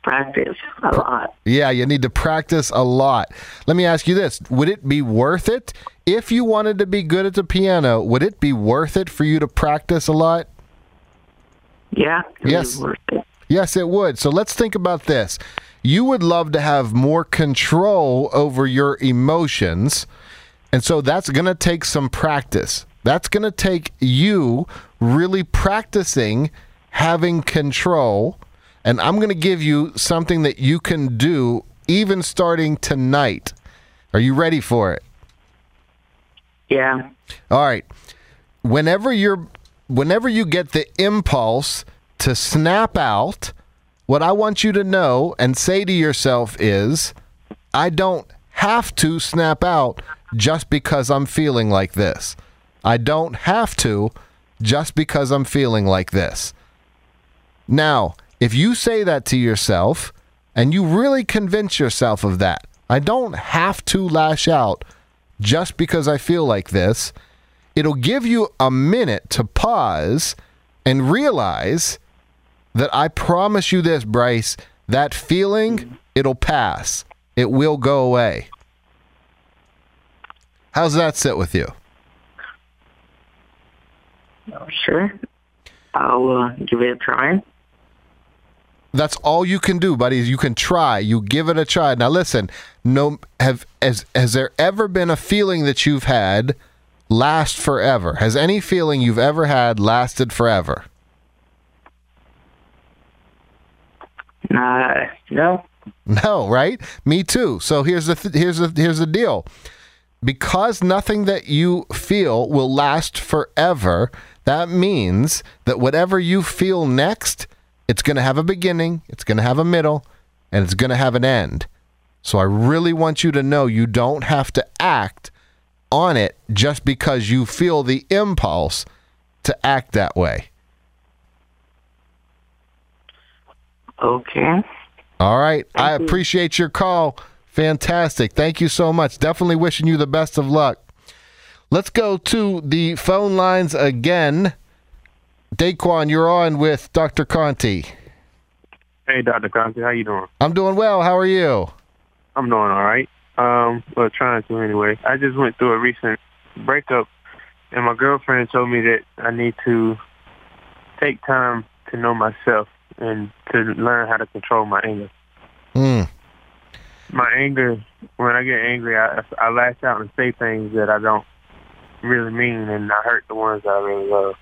Practice a lot.
Yeah, you need to practice a lot. Let me ask you this Would it be worth it if you wanted to be good at the piano? Would it be worth it for you to practice a lot?
Yeah. it
Yes.
it.
Yes, it would. So let's think about this. You would love to have more control over your emotions. And so that's going to take some practice. That's going to take you really practicing having control. And I'm going to give you something that you can do even starting tonight. Are you ready for it?
Yeah.
All right. Whenever you're whenever you get the impulse to snap out, what I want you to know and say to yourself is I don't have to snap out just because I'm feeling like this. I don't have to just because I'm feeling like this. Now, if you say that to yourself and you really convince yourself of that, I don't have to lash out just because I feel like this, it'll give you a minute to pause and realize that I promise you this, Bryce, that feeling, it'll pass. It will go away. How's that sit with you?
Oh, Sure. I'll uh, give it a try.
That's all you can do, buddy. is You can try. You give it a try. Now listen, no have has has there ever been a feeling that you've had last forever? Has any feeling you've ever had lasted forever?
Uh, no.
No, right? Me too. So here's the th- here's the here's the deal. Because nothing that you feel will last forever, that means that whatever you feel next, it's going to have a beginning, it's going to have a middle, and it's going to have an end. So I really want you to know you don't have to act on it just because you feel the impulse to act that way.
Okay.
All right. I appreciate your call. Fantastic. Thank you so much. Definitely wishing you the best of luck. Let's go to the phone lines again. Daquan, you're on with Dr. Conte.
Hey, Dr. Conte, how you doing?
I'm doing well. How are you?
I'm doing all right. Um, well, trying to anyway. I just went through a recent breakup, and my girlfriend told me that I need to take time to know myself and to learn how to control my anger.
Hmm.
My anger, when I get angry, I, I lash out and say things that I don't really mean, and I hurt the ones that I really love.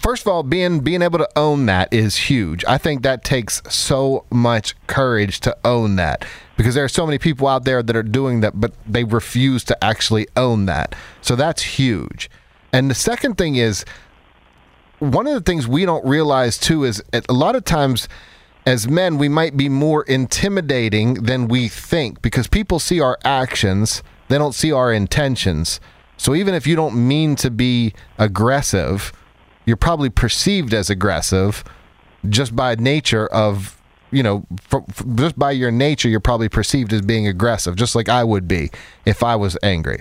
First of all, being being able to own that is huge. I think that takes so much courage to own that because there are so many people out there that are doing that, but they refuse to actually own that. So that's huge. And the second thing is, one of the things we don't realize too is a lot of times as men we might be more intimidating than we think because people see our actions they don't see our intentions so even if you don't mean to be aggressive you're probably perceived as aggressive just by nature of you know f- f- just by your nature you're probably perceived as being aggressive just like I would be if I was angry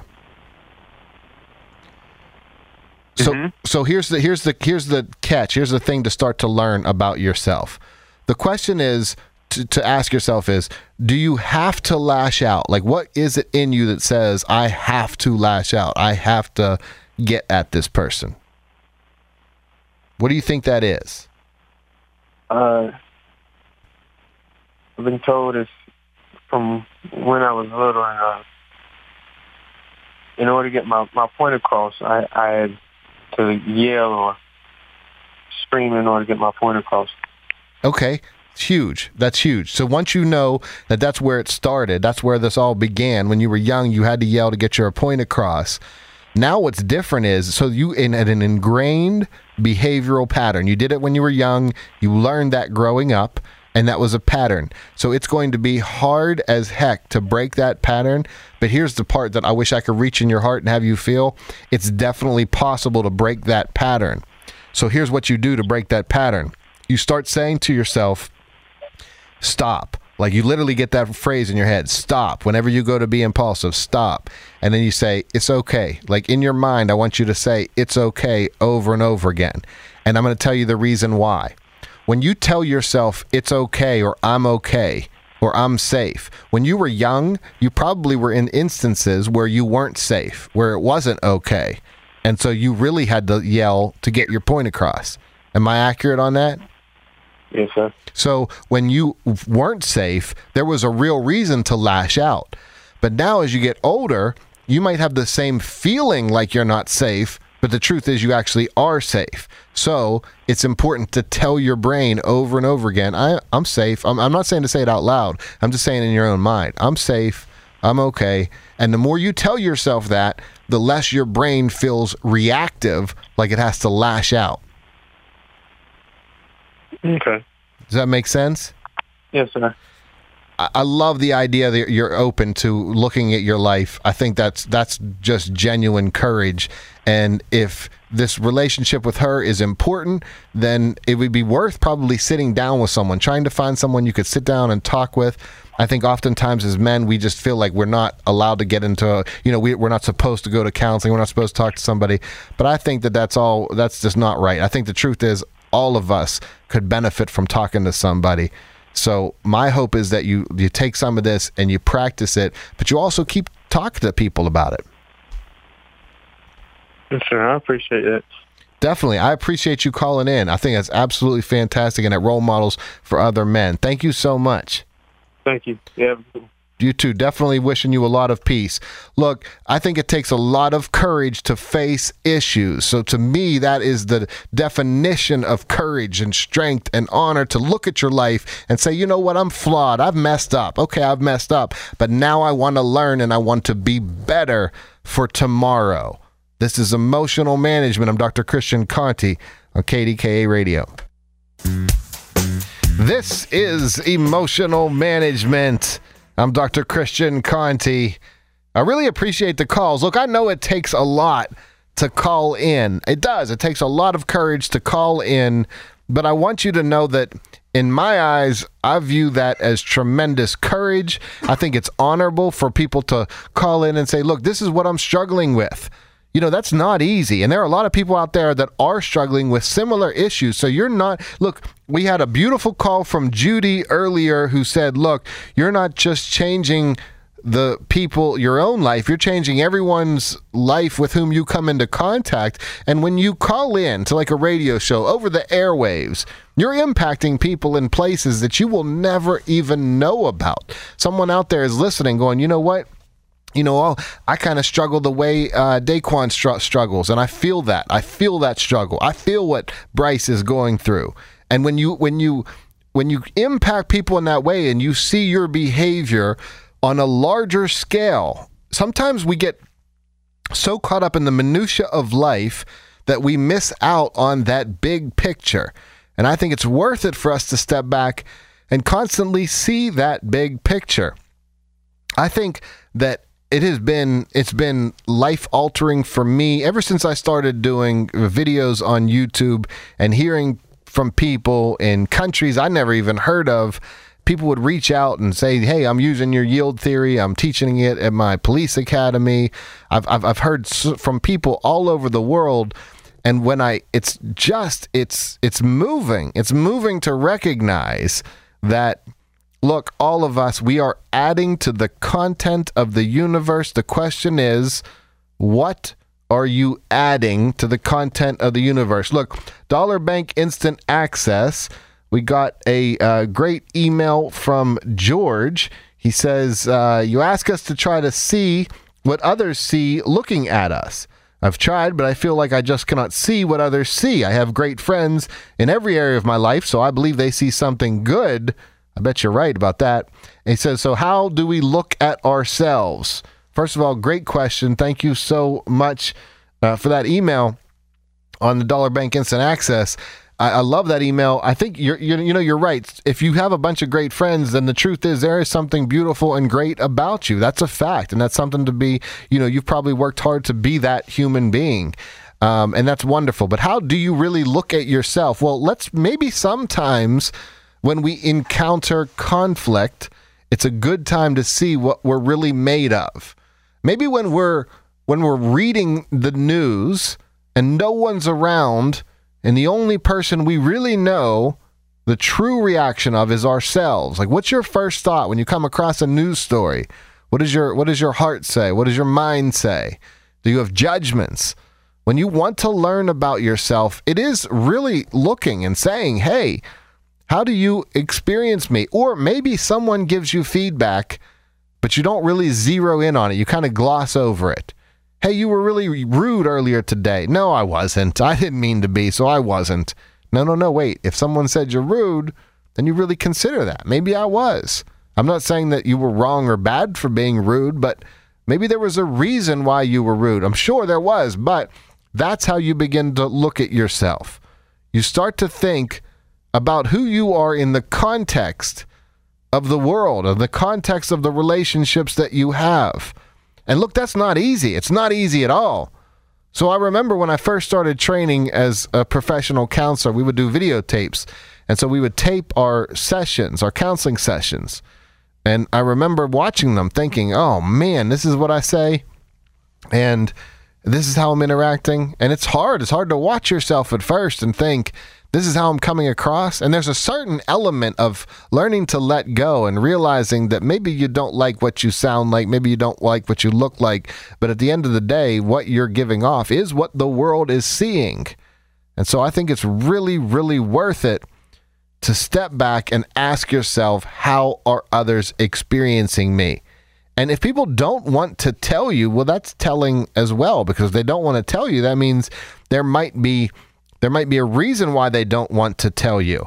so mm-hmm. so here's the here's the here's the catch. Here's the thing to start to learn about yourself. The question is to, to ask yourself is do you have to lash out? Like what is it in you that says I have to lash out? I have to get at this person. What do you think that is?
Uh, I've been told this from when I was little, and uh, in order to get my, my point across, I, I had to yell or scream in order to get my point across.
Okay. It's huge. That's huge. So once you know that that's where it started, that's where this all began. When you were young, you had to yell to get your point across. Now what's different is so you in an ingrained behavioral pattern. You did it when you were young, you learned that growing up, and that was a pattern. So it's going to be hard as heck to break that pattern. But here's the part that I wish I could reach in your heart and have you feel. It's definitely possible to break that pattern. So here's what you do to break that pattern. You start saying to yourself, stop. Like you literally get that phrase in your head, stop. Whenever you go to be impulsive, stop. And then you say, it's okay. Like in your mind, I want you to say, it's okay over and over again. And I'm going to tell you the reason why. When you tell yourself, it's okay or I'm okay or I'm safe, when you were young, you probably were in instances where you weren't safe, where it wasn't okay. And so you really had to yell to get your point across. Am I accurate on that?
Yes, sir.
So when you weren't safe, there was a real reason to lash out. But now, as you get older, you might have the same feeling like you're not safe, but the truth is you actually are safe. So it's important to tell your brain over and over again, I, I'm safe. I'm, I'm not saying to say it out loud, I'm just saying in your own mind, I'm safe. I'm okay. And the more you tell yourself that, the less your brain feels reactive, like it has to lash out.
Okay.
Does that make sense?
Yes, sir.
I I love the idea that you're open to looking at your life. I think that's that's just genuine courage. And if this relationship with her is important, then it would be worth probably sitting down with someone, trying to find someone you could sit down and talk with. I think oftentimes as men, we just feel like we're not allowed to get into, you know, we, we're not supposed to go to counseling. We're not supposed to talk to somebody. But I think that that's all, that's just not right. I think the truth is all of us could benefit from talking to somebody. So my hope is that you you take some of this and you practice it, but you also keep talking to people about it.
Yes, sir. I appreciate it.
Definitely. I appreciate you calling in. I think that's absolutely fantastic and it role models for other men. Thank you so much.
Thank you. Yeah.
You too. Definitely wishing you a lot of peace. Look, I think it takes a lot of courage to face issues. So to me, that is the definition of courage and strength and honor to look at your life and say, you know what, I'm flawed. I've messed up. Okay, I've messed up. But now I want to learn and I want to be better for tomorrow. This is Emotional Management. I'm Dr. Christian Conte on KDKA Radio. This is Emotional Management. I'm Dr. Christian Conte. I really appreciate the calls. Look, I know it takes a lot to call in. It does. It takes a lot of courage to call in, but I want you to know that in my eyes, I view that as tremendous courage. I think it's honorable for people to call in and say, look, this is what I'm struggling with. You know, that's not easy. And there are a lot of people out there that are struggling with similar issues. So you're not, look, we had a beautiful call from Judy earlier who said, look, you're not just changing the people, your own life. You're changing everyone's life with whom you come into contact. And when you call in to like a radio show over the airwaves, you're impacting people in places that you will never even know about. Someone out there is listening, going, you know what? You know, I kind of struggle the way uh, Daquan str- struggles, and I feel that. I feel that struggle. I feel what Bryce is going through. And when you when you when you impact people in that way, and you see your behavior on a larger scale, sometimes we get so caught up in the minutia of life that we miss out on that big picture. And I think it's worth it for us to step back and constantly see that big picture. I think that it has been it's been life altering for me ever since I started doing videos on YouTube and hearing from people in countries I never even heard of people would reach out and say, "Hey, I'm using your yield theory. I'm teaching it at my police academy." I've I've, I've heard from people all over the world, and when I, it's just it's it's moving. It's moving to recognize that. Look, all of us, we are adding to the content of the universe. The question is, what are you adding to the content of the universe? Look, Dollar Bank Instant Access we got a uh, great email from George. He says, uh, You ask us to try to see what others see looking at us. I've tried, but I feel like I just cannot see what others see. I have great friends in every area of my life, so I believe they see something good. I bet you're right about that. And he says, So, how do we look at ourselves? First of all, great question. Thank you so much uh, for that email on the Dollar Bank Instant Access. I, I love that email. I think you're, you're, you know, you're right. If you have a bunch of great friends, then the truth is there is something beautiful and great about you. That's a fact, and that's something to be. You know, you've probably worked hard to be that human being. Um, and that's wonderful. But how do you really look at yourself? Well, let's maybe sometimes when we encounter conflict, it's a good time to see what we're really made of. Maybe when we're when we're reading the news and no one's around and the only person we really know the true reaction of is ourselves. Like what's your first thought when you come across a news story? What is your what does your heart say? What does your mind say? Do you have judgments? When you want to learn about yourself, it is really looking and saying, "Hey, how do you experience me?" Or maybe someone gives you feedback, but you don't really zero in on it. You kind of gloss over it. Hey, you were really rude earlier today. No, I wasn't. I didn't mean to be, so I wasn't. No, no, no, wait. If someone said you're rude, then you really consider that. Maybe I was. I'm not saying that you were wrong or bad for being rude, but maybe there was a reason why you were rude. I'm sure there was, but that's how you begin to look at yourself. You start to think about who you are in the context of the world, of the context of the relationships that you have. And look, that's not easy. It's not easy at all. So I remember when I first started training as a professional counselor, we would do videotapes. And so we would tape our sessions, our counseling sessions. And I remember watching them thinking, oh man, this is what I say. And this is how I'm interacting. And it's hard. It's hard to watch yourself at first and think, this is how I'm coming across. And there's a certain element of learning to let go and realizing that maybe you don't like what you sound like, maybe you don't like what you look like, but at the end of the day, what you're giving off is what the world is seeing. And so I think it's really, really worth it to step back and ask yourself, how are others experiencing me? And if people don't want to tell you, well, that's telling as well, because they don't want to tell you. That means there might be there might be a reason why they don't want to tell you.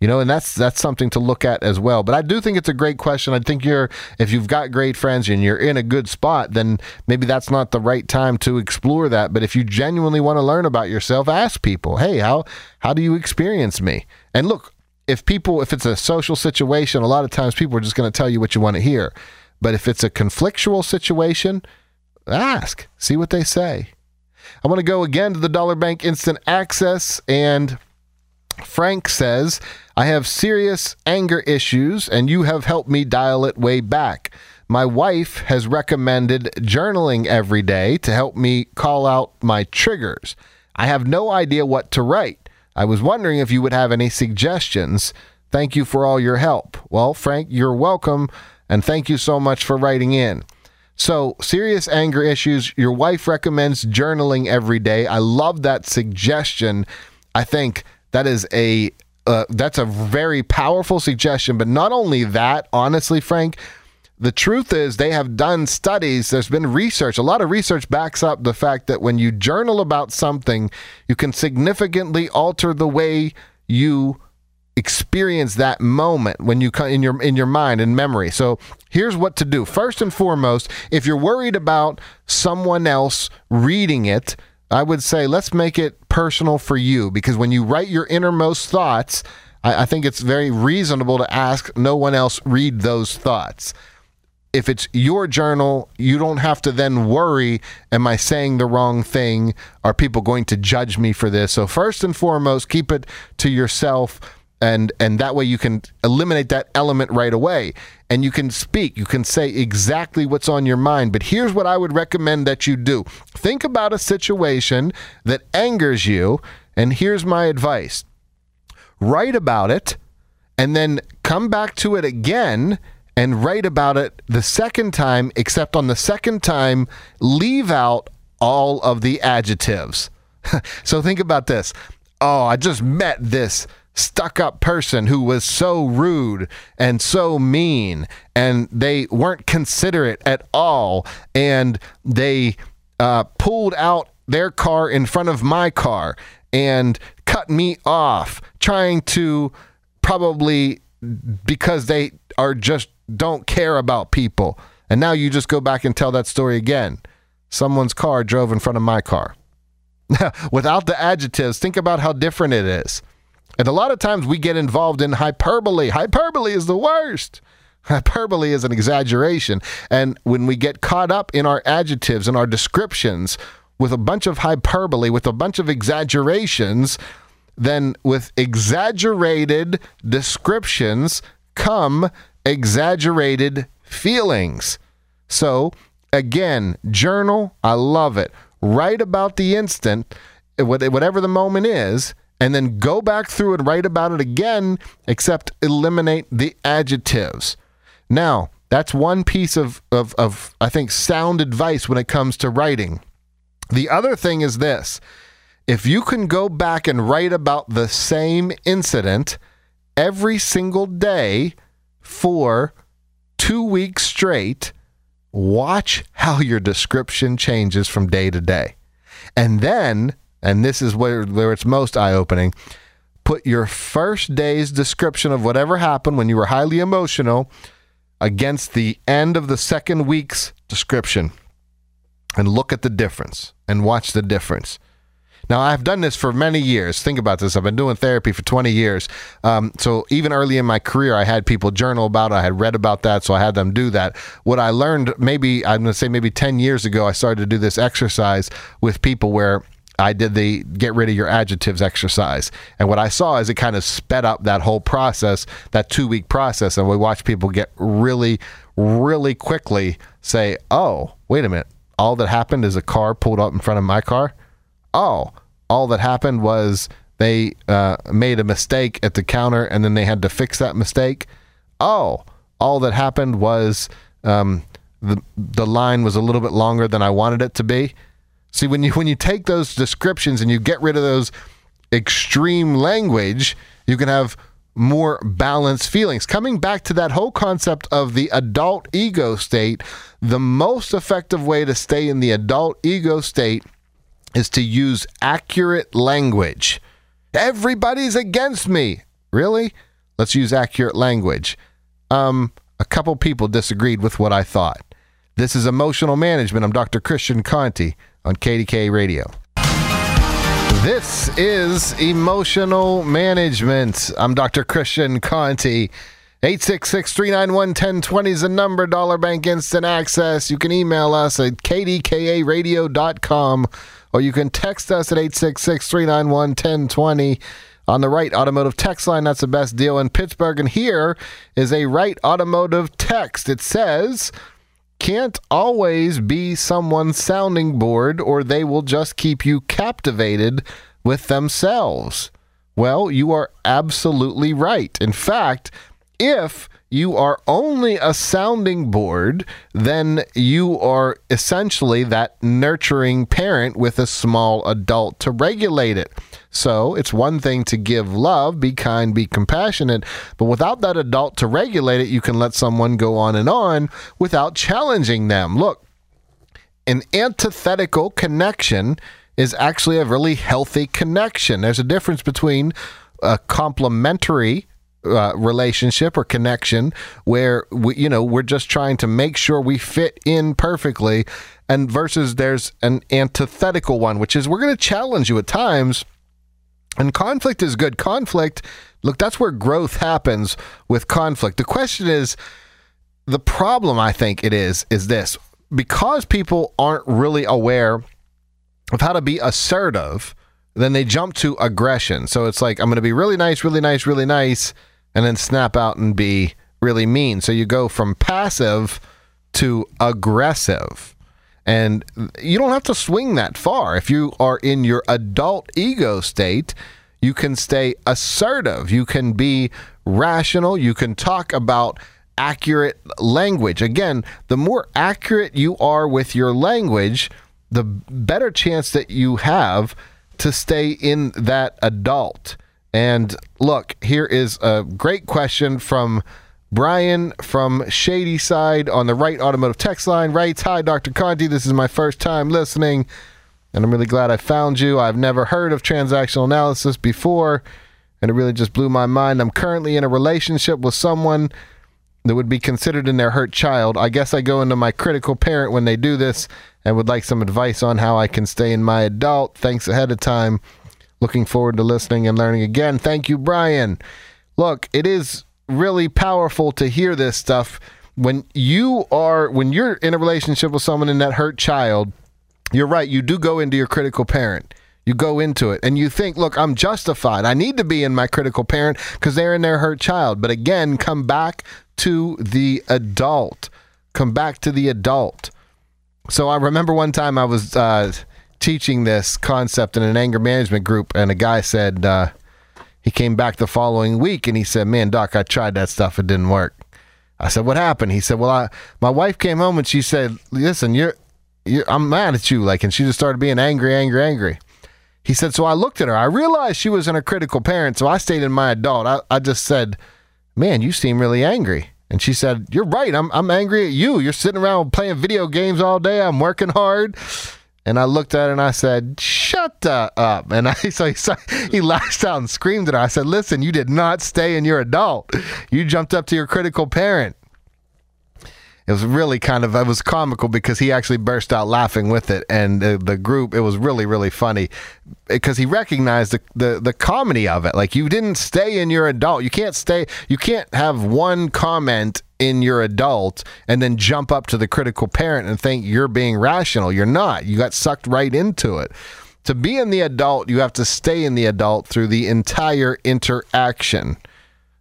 You know, and that's that's something to look at as well. But I do think it's a great question. I think you're if you've got great friends and you're in a good spot, then maybe that's not the right time to explore that. But if you genuinely want to learn about yourself, ask people, "Hey, how how do you experience me?" And look, if people if it's a social situation, a lot of times people are just going to tell you what you want to hear. But if it's a conflictual situation, ask, see what they say. I want to go again to the Dollar Bank Instant Access and Frank says, I have serious anger issues and you have helped me dial it way back. My wife has recommended journaling every day to help me call out my triggers. I have no idea what to write. I was wondering if you would have any suggestions. Thank you for all your help. Well, Frank, you're welcome, and thank you so much for writing in. So, serious anger issues. Your wife recommends journaling every day. I love that suggestion. I think that is a uh, that's a very powerful suggestion. But not only that, honestly, Frank, the truth is they have done studies there's been research a lot of research backs up the fact that when you journal about something you can significantly alter the way you experience that moment when you in your in your mind and memory so here's what to do first and foremost if you're worried about someone else reading it i would say let's make it personal for you because when you write your innermost thoughts I, I think it's very reasonable to ask no one else read those thoughts if it's your journal, you don't have to then worry, am I saying the wrong thing? Are people going to judge me for this? So first and foremost, keep it to yourself and and that way you can eliminate that element right away and you can speak you can say exactly what's on your mind but here's what i would recommend that you do think about a situation that angers you and here's my advice write about it and then come back to it again and write about it the second time, except on the second time, leave out all of the adjectives. so think about this. Oh, I just met this stuck up person who was so rude and so mean, and they weren't considerate at all, and they uh, pulled out their car in front of my car and cut me off, trying to probably because they are just don't care about people. And now you just go back and tell that story again. Someone's car drove in front of my car. Without the adjectives, think about how different it is. And a lot of times we get involved in hyperbole. Hyperbole is the worst. Hyperbole is an exaggeration. And when we get caught up in our adjectives and our descriptions with a bunch of hyperbole, with a bunch of exaggerations, then with exaggerated descriptions come exaggerated feelings. So, again, journal, I love it. Write about the instant, whatever the moment is, and then go back through and write about it again, except eliminate the adjectives. Now, that's one piece of, of, of, I think, sound advice when it comes to writing. The other thing is this if you can go back and write about the same incident every single day, for two weeks straight, watch how your description changes from day to day. And then, and this is where, where it's most eye opening, put your first day's description of whatever happened when you were highly emotional against the end of the second week's description and look at the difference and watch the difference. Now, I've done this for many years. Think about this. I've been doing therapy for 20 years. Um, so even early in my career, I had people journal about it. I had read about that, so I had them do that. What I learned, maybe I'm going to say maybe 10 years ago, I started to do this exercise with people where I did the get rid of your adjectives exercise. And what I saw is it kind of sped up that whole process, that two week process. And we watched people get really, really quickly say, oh, wait a minute. All that happened is a car pulled up in front of my car oh, all that happened was they uh, made a mistake at the counter and then they had to fix that mistake. Oh, all that happened was um, the the line was a little bit longer than I wanted it to be. See, when you when you take those descriptions and you get rid of those extreme language, you can have more balanced feelings. Coming back to that whole concept of the adult ego state, the most effective way to stay in the adult ego state is to use accurate language. Everybody's against me. Really? Let's use accurate language. Um, a couple people disagreed with what I thought. This is emotional management. I'm Dr. Christian Conte on KDK Radio. This is emotional management. I'm Dr. Christian Conte. 866 391 1020 is the number. Dollar Bank Instant Access. You can email us at kdkaradio.com or you can text us at 866 391 1020 on the Wright Automotive text line. That's the best deal in Pittsburgh. And here is a Wright Automotive text. It says, can't always be someone's sounding board or they will just keep you captivated with themselves. Well, you are absolutely right. In fact, if you are only a sounding board, then you are essentially that nurturing parent with a small adult to regulate it. So it's one thing to give love, be kind, be compassionate, but without that adult to regulate it, you can let someone go on and on without challenging them. Look, an antithetical connection is actually a really healthy connection. There's a difference between a complementary uh, relationship or connection where we, you know we're just trying to make sure we fit in perfectly and versus there's an antithetical one which is we're going to challenge you at times and conflict is good conflict look that's where growth happens with conflict the question is the problem i think it is is this because people aren't really aware of how to be assertive then they jump to aggression so it's like i'm going to be really nice really nice really nice and then snap out and be really mean. So you go from passive to aggressive. And you don't have to swing that far. If you are in your adult ego state, you can stay assertive. You can be rational. You can talk about accurate language. Again, the more accurate you are with your language, the better chance that you have to stay in that adult. And look, here is a great question from Brian from Shadyside on the Wright Automotive text line. Writes, Hi, Dr. Conte. This is my first time listening, and I'm really glad I found you. I've never heard of transactional analysis before, and it really just blew my mind. I'm currently in a relationship with someone that would be considered in their hurt child. I guess I go into my critical parent when they do this and would like some advice on how I can stay in my adult. Thanks ahead of time. Looking forward to listening and learning again. Thank you, Brian. Look, it is really powerful to hear this stuff when you are when you're in a relationship with someone in that hurt child. You're right. You do go into your critical parent. You go into it and you think, look, I'm justified. I need to be in my critical parent because they're in their hurt child. But again, come back to the adult. Come back to the adult. So I remember one time I was uh, teaching this concept in an anger management group, and a guy said uh, he came back the following week and he said, "Man, doc, I tried that stuff; it didn't work." I said, "What happened?" He said, "Well, I, my wife came home and she said, listen, you're, you're, I'm mad at you,' like, and she just started being angry, angry, angry." He said, "So I looked at her. I realized she was in a critical parent, so I stayed in my adult. I, I just said." Man, you seem really angry. And she said, You're right. I'm, I'm angry at you. You're sitting around playing video games all day. I'm working hard. And I looked at it and I said, "Shut up!" And I so he, so he lashed out and screamed at her. I said, "Listen, you did not stay in your adult. You jumped up to your critical parent." It was really kind of it was comical because he actually burst out laughing with it, and the, the group it was really really funny because he recognized the, the the comedy of it. Like you didn't stay in your adult. You can't stay. You can't have one comment in your adult and then jump up to the critical parent and think you're being rational. You're not. You got sucked right into it. To be in the adult, you have to stay in the adult through the entire interaction.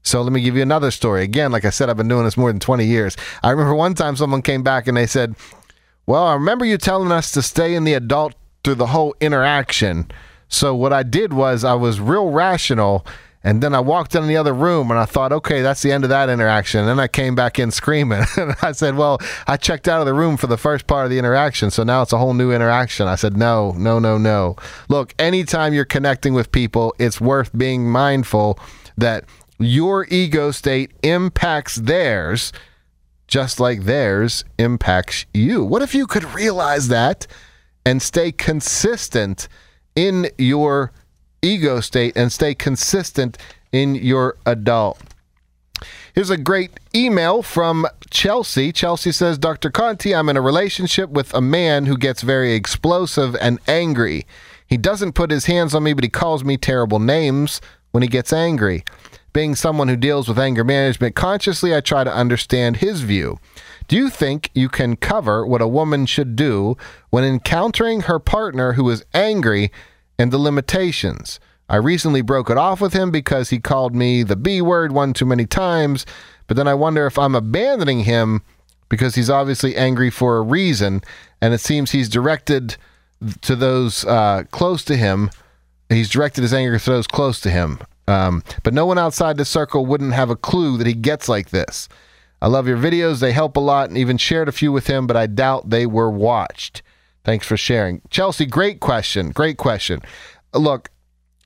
So let me give you another story. Again, like I said, I've been doing this more than 20 years. I remember one time someone came back and they said, Well, I remember you telling us to stay in the adult through the whole interaction. So what I did was I was real rational. And then I walked in the other room and I thought, okay, that's the end of that interaction. And then I came back in screaming. and I said, well, I checked out of the room for the first part of the interaction. So now it's a whole new interaction. I said, no, no, no, no. Look, anytime you're connecting with people, it's worth being mindful that your ego state impacts theirs just like theirs impacts you. What if you could realize that and stay consistent in your ego state and stay consistent in your adult? Here's a great email from Chelsea. Chelsea says, Dr. Conte, I'm in a relationship with a man who gets very explosive and angry. He doesn't put his hands on me, but he calls me terrible names when he gets angry. Being someone who deals with anger management consciously, I try to understand his view. Do you think you can cover what a woman should do when encountering her partner who is angry and the limitations? I recently broke it off with him because he called me the B word one too many times, but then I wonder if I'm abandoning him because he's obviously angry for a reason, and it seems he's directed to those uh, close to him. He's directed his anger to those close to him. Um, but no one outside the circle wouldn't have a clue that he gets like this. I love your videos. They help a lot and even shared a few with him, but I doubt they were watched. Thanks for sharing. Chelsea, great question. Great question. Look,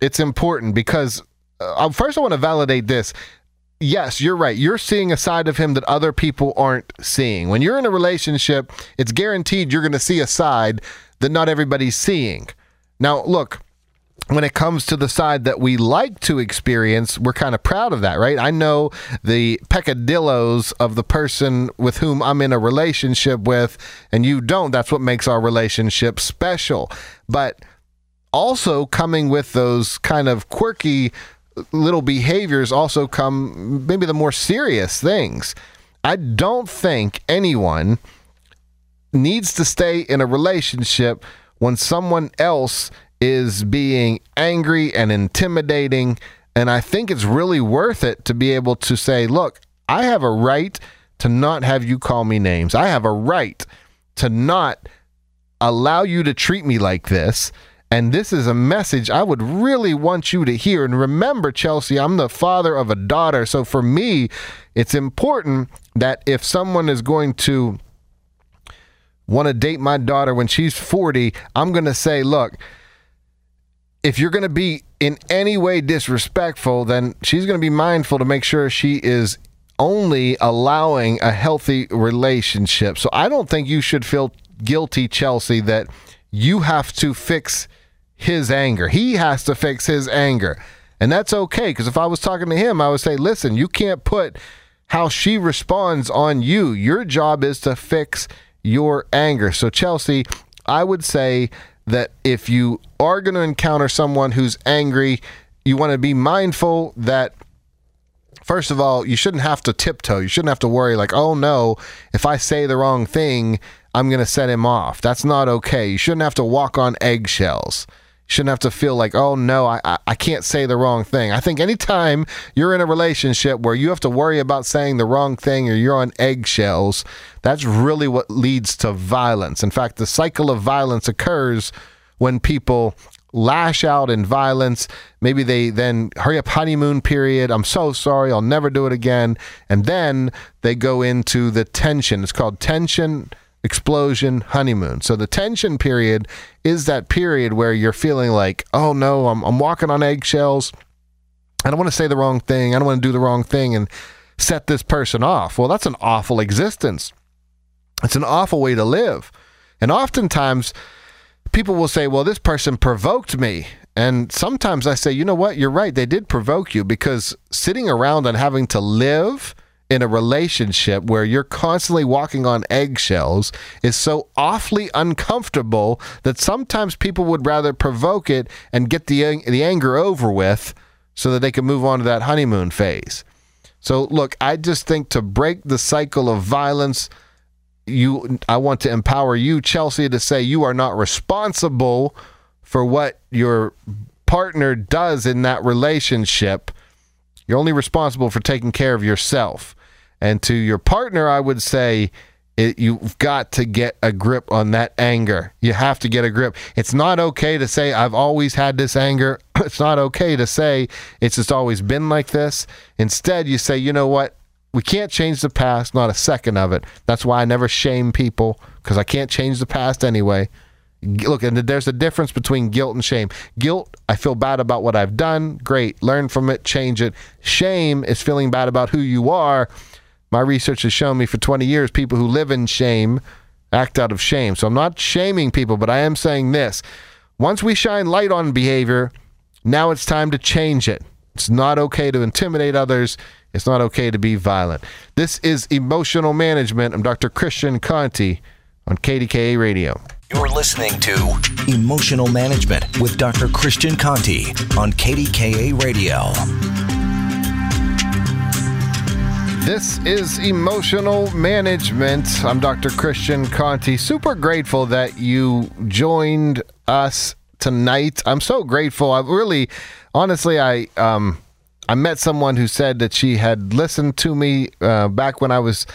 it's important because uh, first I want to validate this. Yes, you're right. You're seeing a side of him that other people aren't seeing. When you're in a relationship, it's guaranteed you're going to see a side that not everybody's seeing. Now, look, when it comes to the side that we like to experience, we're kind of proud of that, right? I know the peccadillos of the person with whom I'm in a relationship with, and you don't. That's what makes our relationship special. But also coming with those kind of quirky little behaviors also come maybe the more serious things. I don't think anyone needs to stay in a relationship when someone else is being angry and intimidating. And I think it's really worth it to be able to say, look, I have a right to not have you call me names. I have a right to not allow you to treat me like this. And this is a message I would really want you to hear. And remember, Chelsea, I'm the father of a daughter. So for me, it's important that if someone is going to want to date my daughter when she's 40, I'm going to say, look, if you're going to be in any way disrespectful, then she's going to be mindful to make sure she is only allowing a healthy relationship. So I don't think you should feel guilty, Chelsea, that you have to fix his anger. He has to fix his anger. And that's okay because if I was talking to him, I would say, listen, you can't put how she responds on you. Your job is to fix your anger. So, Chelsea, I would say that if you are going to encounter someone who's angry, you want to be mindful that first of all, you shouldn't have to tiptoe. You shouldn't have to worry, like, oh no, if I say the wrong thing, I'm going to set him off. That's not okay. You shouldn't have to walk on eggshells shouldn't have to feel like, oh no, I, I can't say the wrong thing. I think anytime you're in a relationship where you have to worry about saying the wrong thing or you're on eggshells, that's really what leads to violence. In fact, the cycle of violence occurs when people lash out in violence. Maybe they then hurry up honeymoon period. I'm so sorry. I'll never do it again. And then they go into the tension. It's called tension explosion, honeymoon. So the tension period is that period where you're feeling like, oh no, I'm, I'm walking on eggshells. I don't want to say the wrong thing. I don't want to do the wrong thing and set this person off. Well, that's an awful existence. It's an awful way to live. And oftentimes, people will say, well, this person provoked me. And sometimes I say, you know what? You're right. They did provoke you because sitting around and having to live in a relationship where you're constantly walking on eggshells is so awfully uncomfortable that sometimes people would rather provoke it and get the the anger over with so that they can move on to that honeymoon phase. So look, I just think to break the cycle of violence you I want to empower you Chelsea to say you are not responsible for what your partner does in that relationship. You're only responsible for taking care of yourself. And to your partner, I would say it, you've got to get a grip on that anger. You have to get a grip. It's not okay to say, I've always had this anger. It's not okay to say, it's just always been like this. Instead, you say, you know what? We can't change the past, not a second of it. That's why I never shame people because I can't change the past anyway. Look, and there's a difference between guilt and shame. Guilt, I feel bad about what I've done. Great. Learn from it, change it. Shame is feeling bad about who you are my research has shown me for 20 years people who live in shame act out of shame. So I'm not shaming people, but I am saying this. Once we shine light on behavior, now it's time to change it. It's not okay to intimidate others. It's not okay to be violent. This is Emotional Management. I'm Dr. Christian Conte on KDKA Radio.
You're listening to Emotional Management with Dr. Christian Conte on KDKA Radio.
This is Emotional Management. I'm Dr. Christian Conte. Super grateful that you joined us tonight. I'm so grateful. I really, honestly, I um, I met someone who said that she had listened to me uh, back when I was.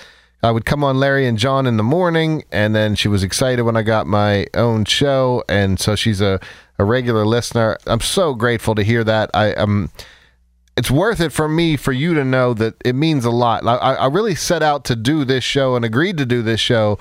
I would come on Larry and John in the morning, and then she was excited when I got my own show, and so she's a, a regular listener. I'm so grateful to hear that. I am. Um, it's worth it for me for you to know that it means a lot. I, I really set out to do this show and agreed to do this show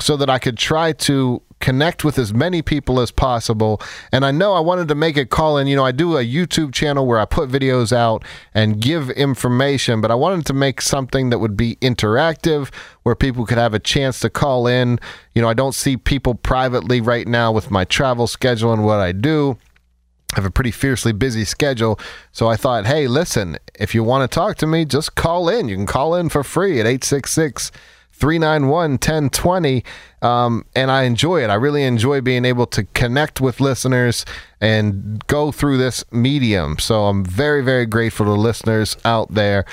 so that I could try to connect with as many people as possible. And I know I wanted to make a call in. You know, I do a YouTube channel where I put videos out and give information, but I wanted to make something that would be interactive where people could have a chance to call in. You know, I don't see people privately right now with my travel schedule and what I do have a pretty fiercely busy schedule. So I thought, hey, listen, if you want to talk to me, just call in. You can call in for free at 866 391 1020. Um, and I enjoy it. I really enjoy being able to connect with listeners and go through this medium. So I'm very, very grateful to listeners out there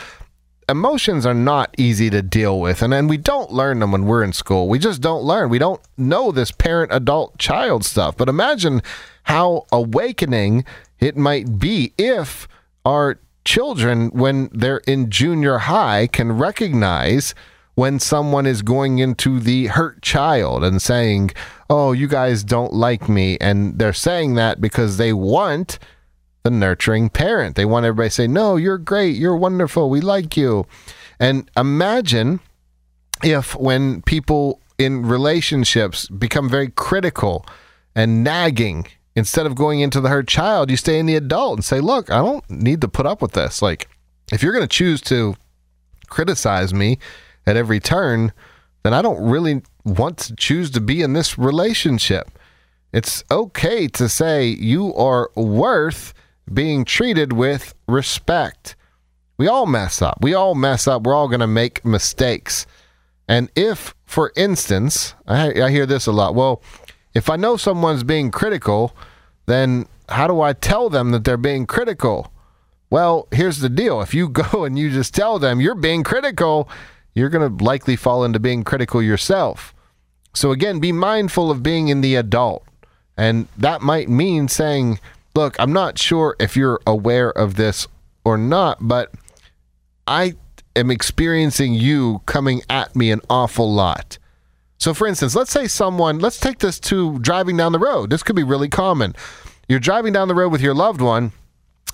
emotions are not easy to deal with and then we don't learn them when we're in school. We just don't learn. We don't know this parent adult child stuff. But imagine how awakening it might be if our children when they're in junior high can recognize when someone is going into the hurt child and saying oh you guys don't like me and they're saying that because they want the nurturing parent. They want everybody to say, No, you're great. You're wonderful. We like you. And imagine if when people in relationships become very critical and nagging, instead of going into the hurt child, you stay in the adult and say, Look, I don't need to put up with this. Like, if you're going to choose to criticize me at every turn, then I don't really want to choose to be in this relationship. It's okay to say you are worth being treated with respect. We all mess up. We all mess up. We're all going to make mistakes. And if, for instance, I, I hear this a lot well, if I know someone's being critical, then how do I tell them that they're being critical? Well, here's the deal. If you go and you just tell them you're being critical, you're going to likely fall into being critical yourself. So, again, be mindful of being in the adult. And that might mean saying, look, I'm not sure if you're aware of this or not, but I am experiencing you coming at me an awful lot. So, for instance, let's say someone, let's take this to driving down the road. This could be really common. You're driving down the road with your loved one,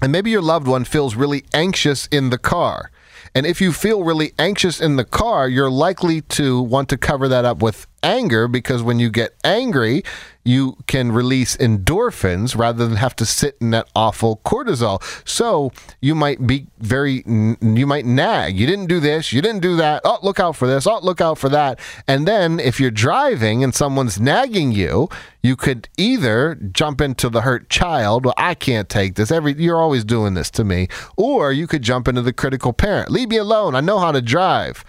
and maybe your loved one feels really anxious in the car. And if you feel really anxious in the car, you're likely to want to cover that up with anger because when you get angry, you can release endorphins rather than have to sit in that awful cortisol. So you might be very, you might nag. You didn't do this. You didn't do that. Oh, look out for this. Oh, look out for that. And then if you're driving and someone's nagging you, you could either jump into the hurt child. Well, I can't take this. Every you're always doing this to me. Or you could jump into the critical parent. Leave me alone. I know how to drive.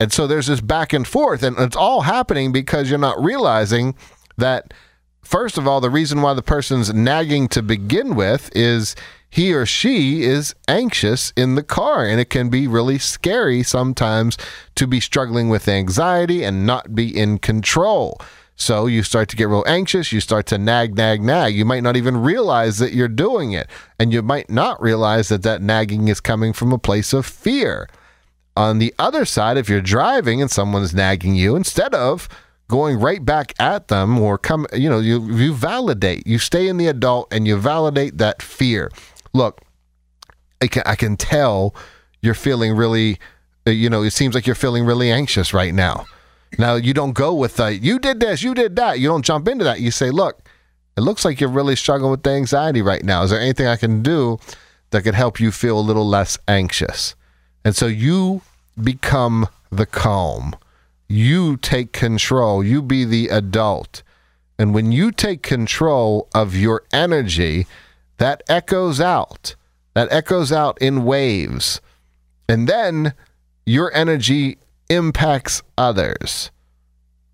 And so there's this back and forth, and it's all happening because you're not realizing that first of all, the reason why the person's nagging to begin with is he or she is anxious in the car. And it can be really scary sometimes to be struggling with anxiety and not be in control. So you start to get real anxious. You start to nag, nag, nag. You might not even realize that you're doing it. And you might not realize that that nagging is coming from a place of fear. On the other side, if you're driving and someone's nagging you, instead of going right back at them or come you know you you validate you stay in the adult and you validate that fear. Look i can i can tell you're feeling really uh, you know it seems like you're feeling really anxious right now. Now you don't go with the you did this you did that. You don't jump into that. You say look it looks like you're really struggling with the anxiety right now. Is there anything i can do that could help you feel a little less anxious? And so you become the calm you take control. You be the adult. And when you take control of your energy, that echoes out. That echoes out in waves. And then your energy impacts others.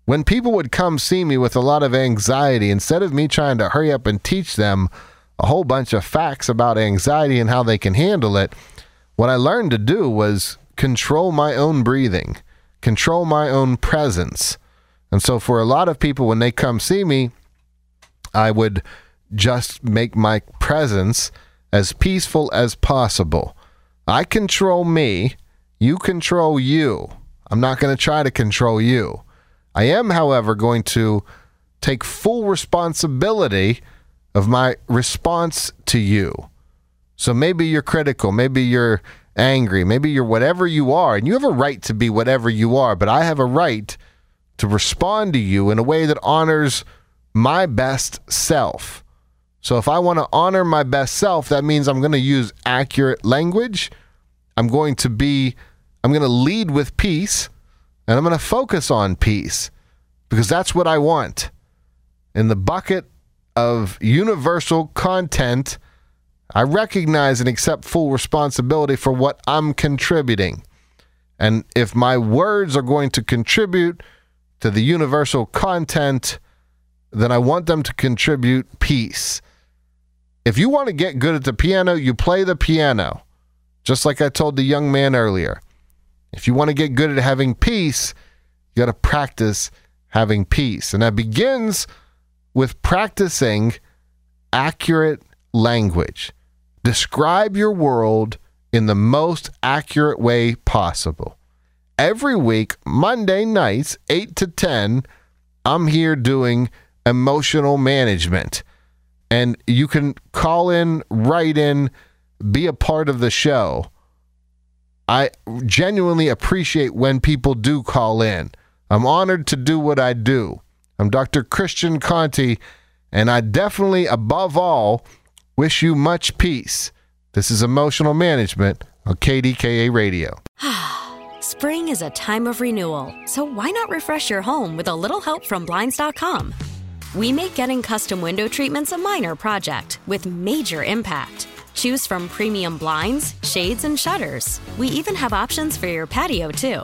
When people would come see me with a lot of anxiety, instead of me trying to hurry up and teach them a whole bunch of facts about anxiety and how they can handle it, what I learned to do was control my own breathing, control my own presence. And so for a lot of people, when they come see me, I would just make my presence as peaceful as possible. I control me, you control you. I'm not going to try to control you. I am, however, going to take full responsibility of my response to you. So maybe you're critical, maybe you're angry, maybe you're whatever you are, and you have a right to be whatever you are, but I have a right to respond to you in a way that honors my best self. So if I want to honor my best self, that means I'm going to use accurate language. I'm going to be, I'm going to lead with peace, and I'm going to focus on peace because that's what I want. In the bucket of universal content, I recognize and accept full responsibility for what I'm contributing. And if my words are going to contribute to the universal content, then I want them to contribute peace. If you want to get good at the piano, you play the piano, just like I told the young man earlier. If you want to get good at having peace, you got to practice having peace. And that begins with practicing accurate language. Describe your world in the most accurate way possible. Every week, Monday nights, 8 to 10, I'm here doing emotional management. And you can call in, write in, be a part of the show. I genuinely appreciate when people do call in. I'm honored to do what I do. I'm Dr. Christian Conte, and I definitely, above all, wish you much peace. This is Emotional Management on KDKA Radio.
Spring is a time of renewal, so why not refresh your home with a little help from Blinds.com? We make getting custom window treatments a minor project with major impact. Choose from premium blinds, shades, and shutters. We even have options for your patio, too.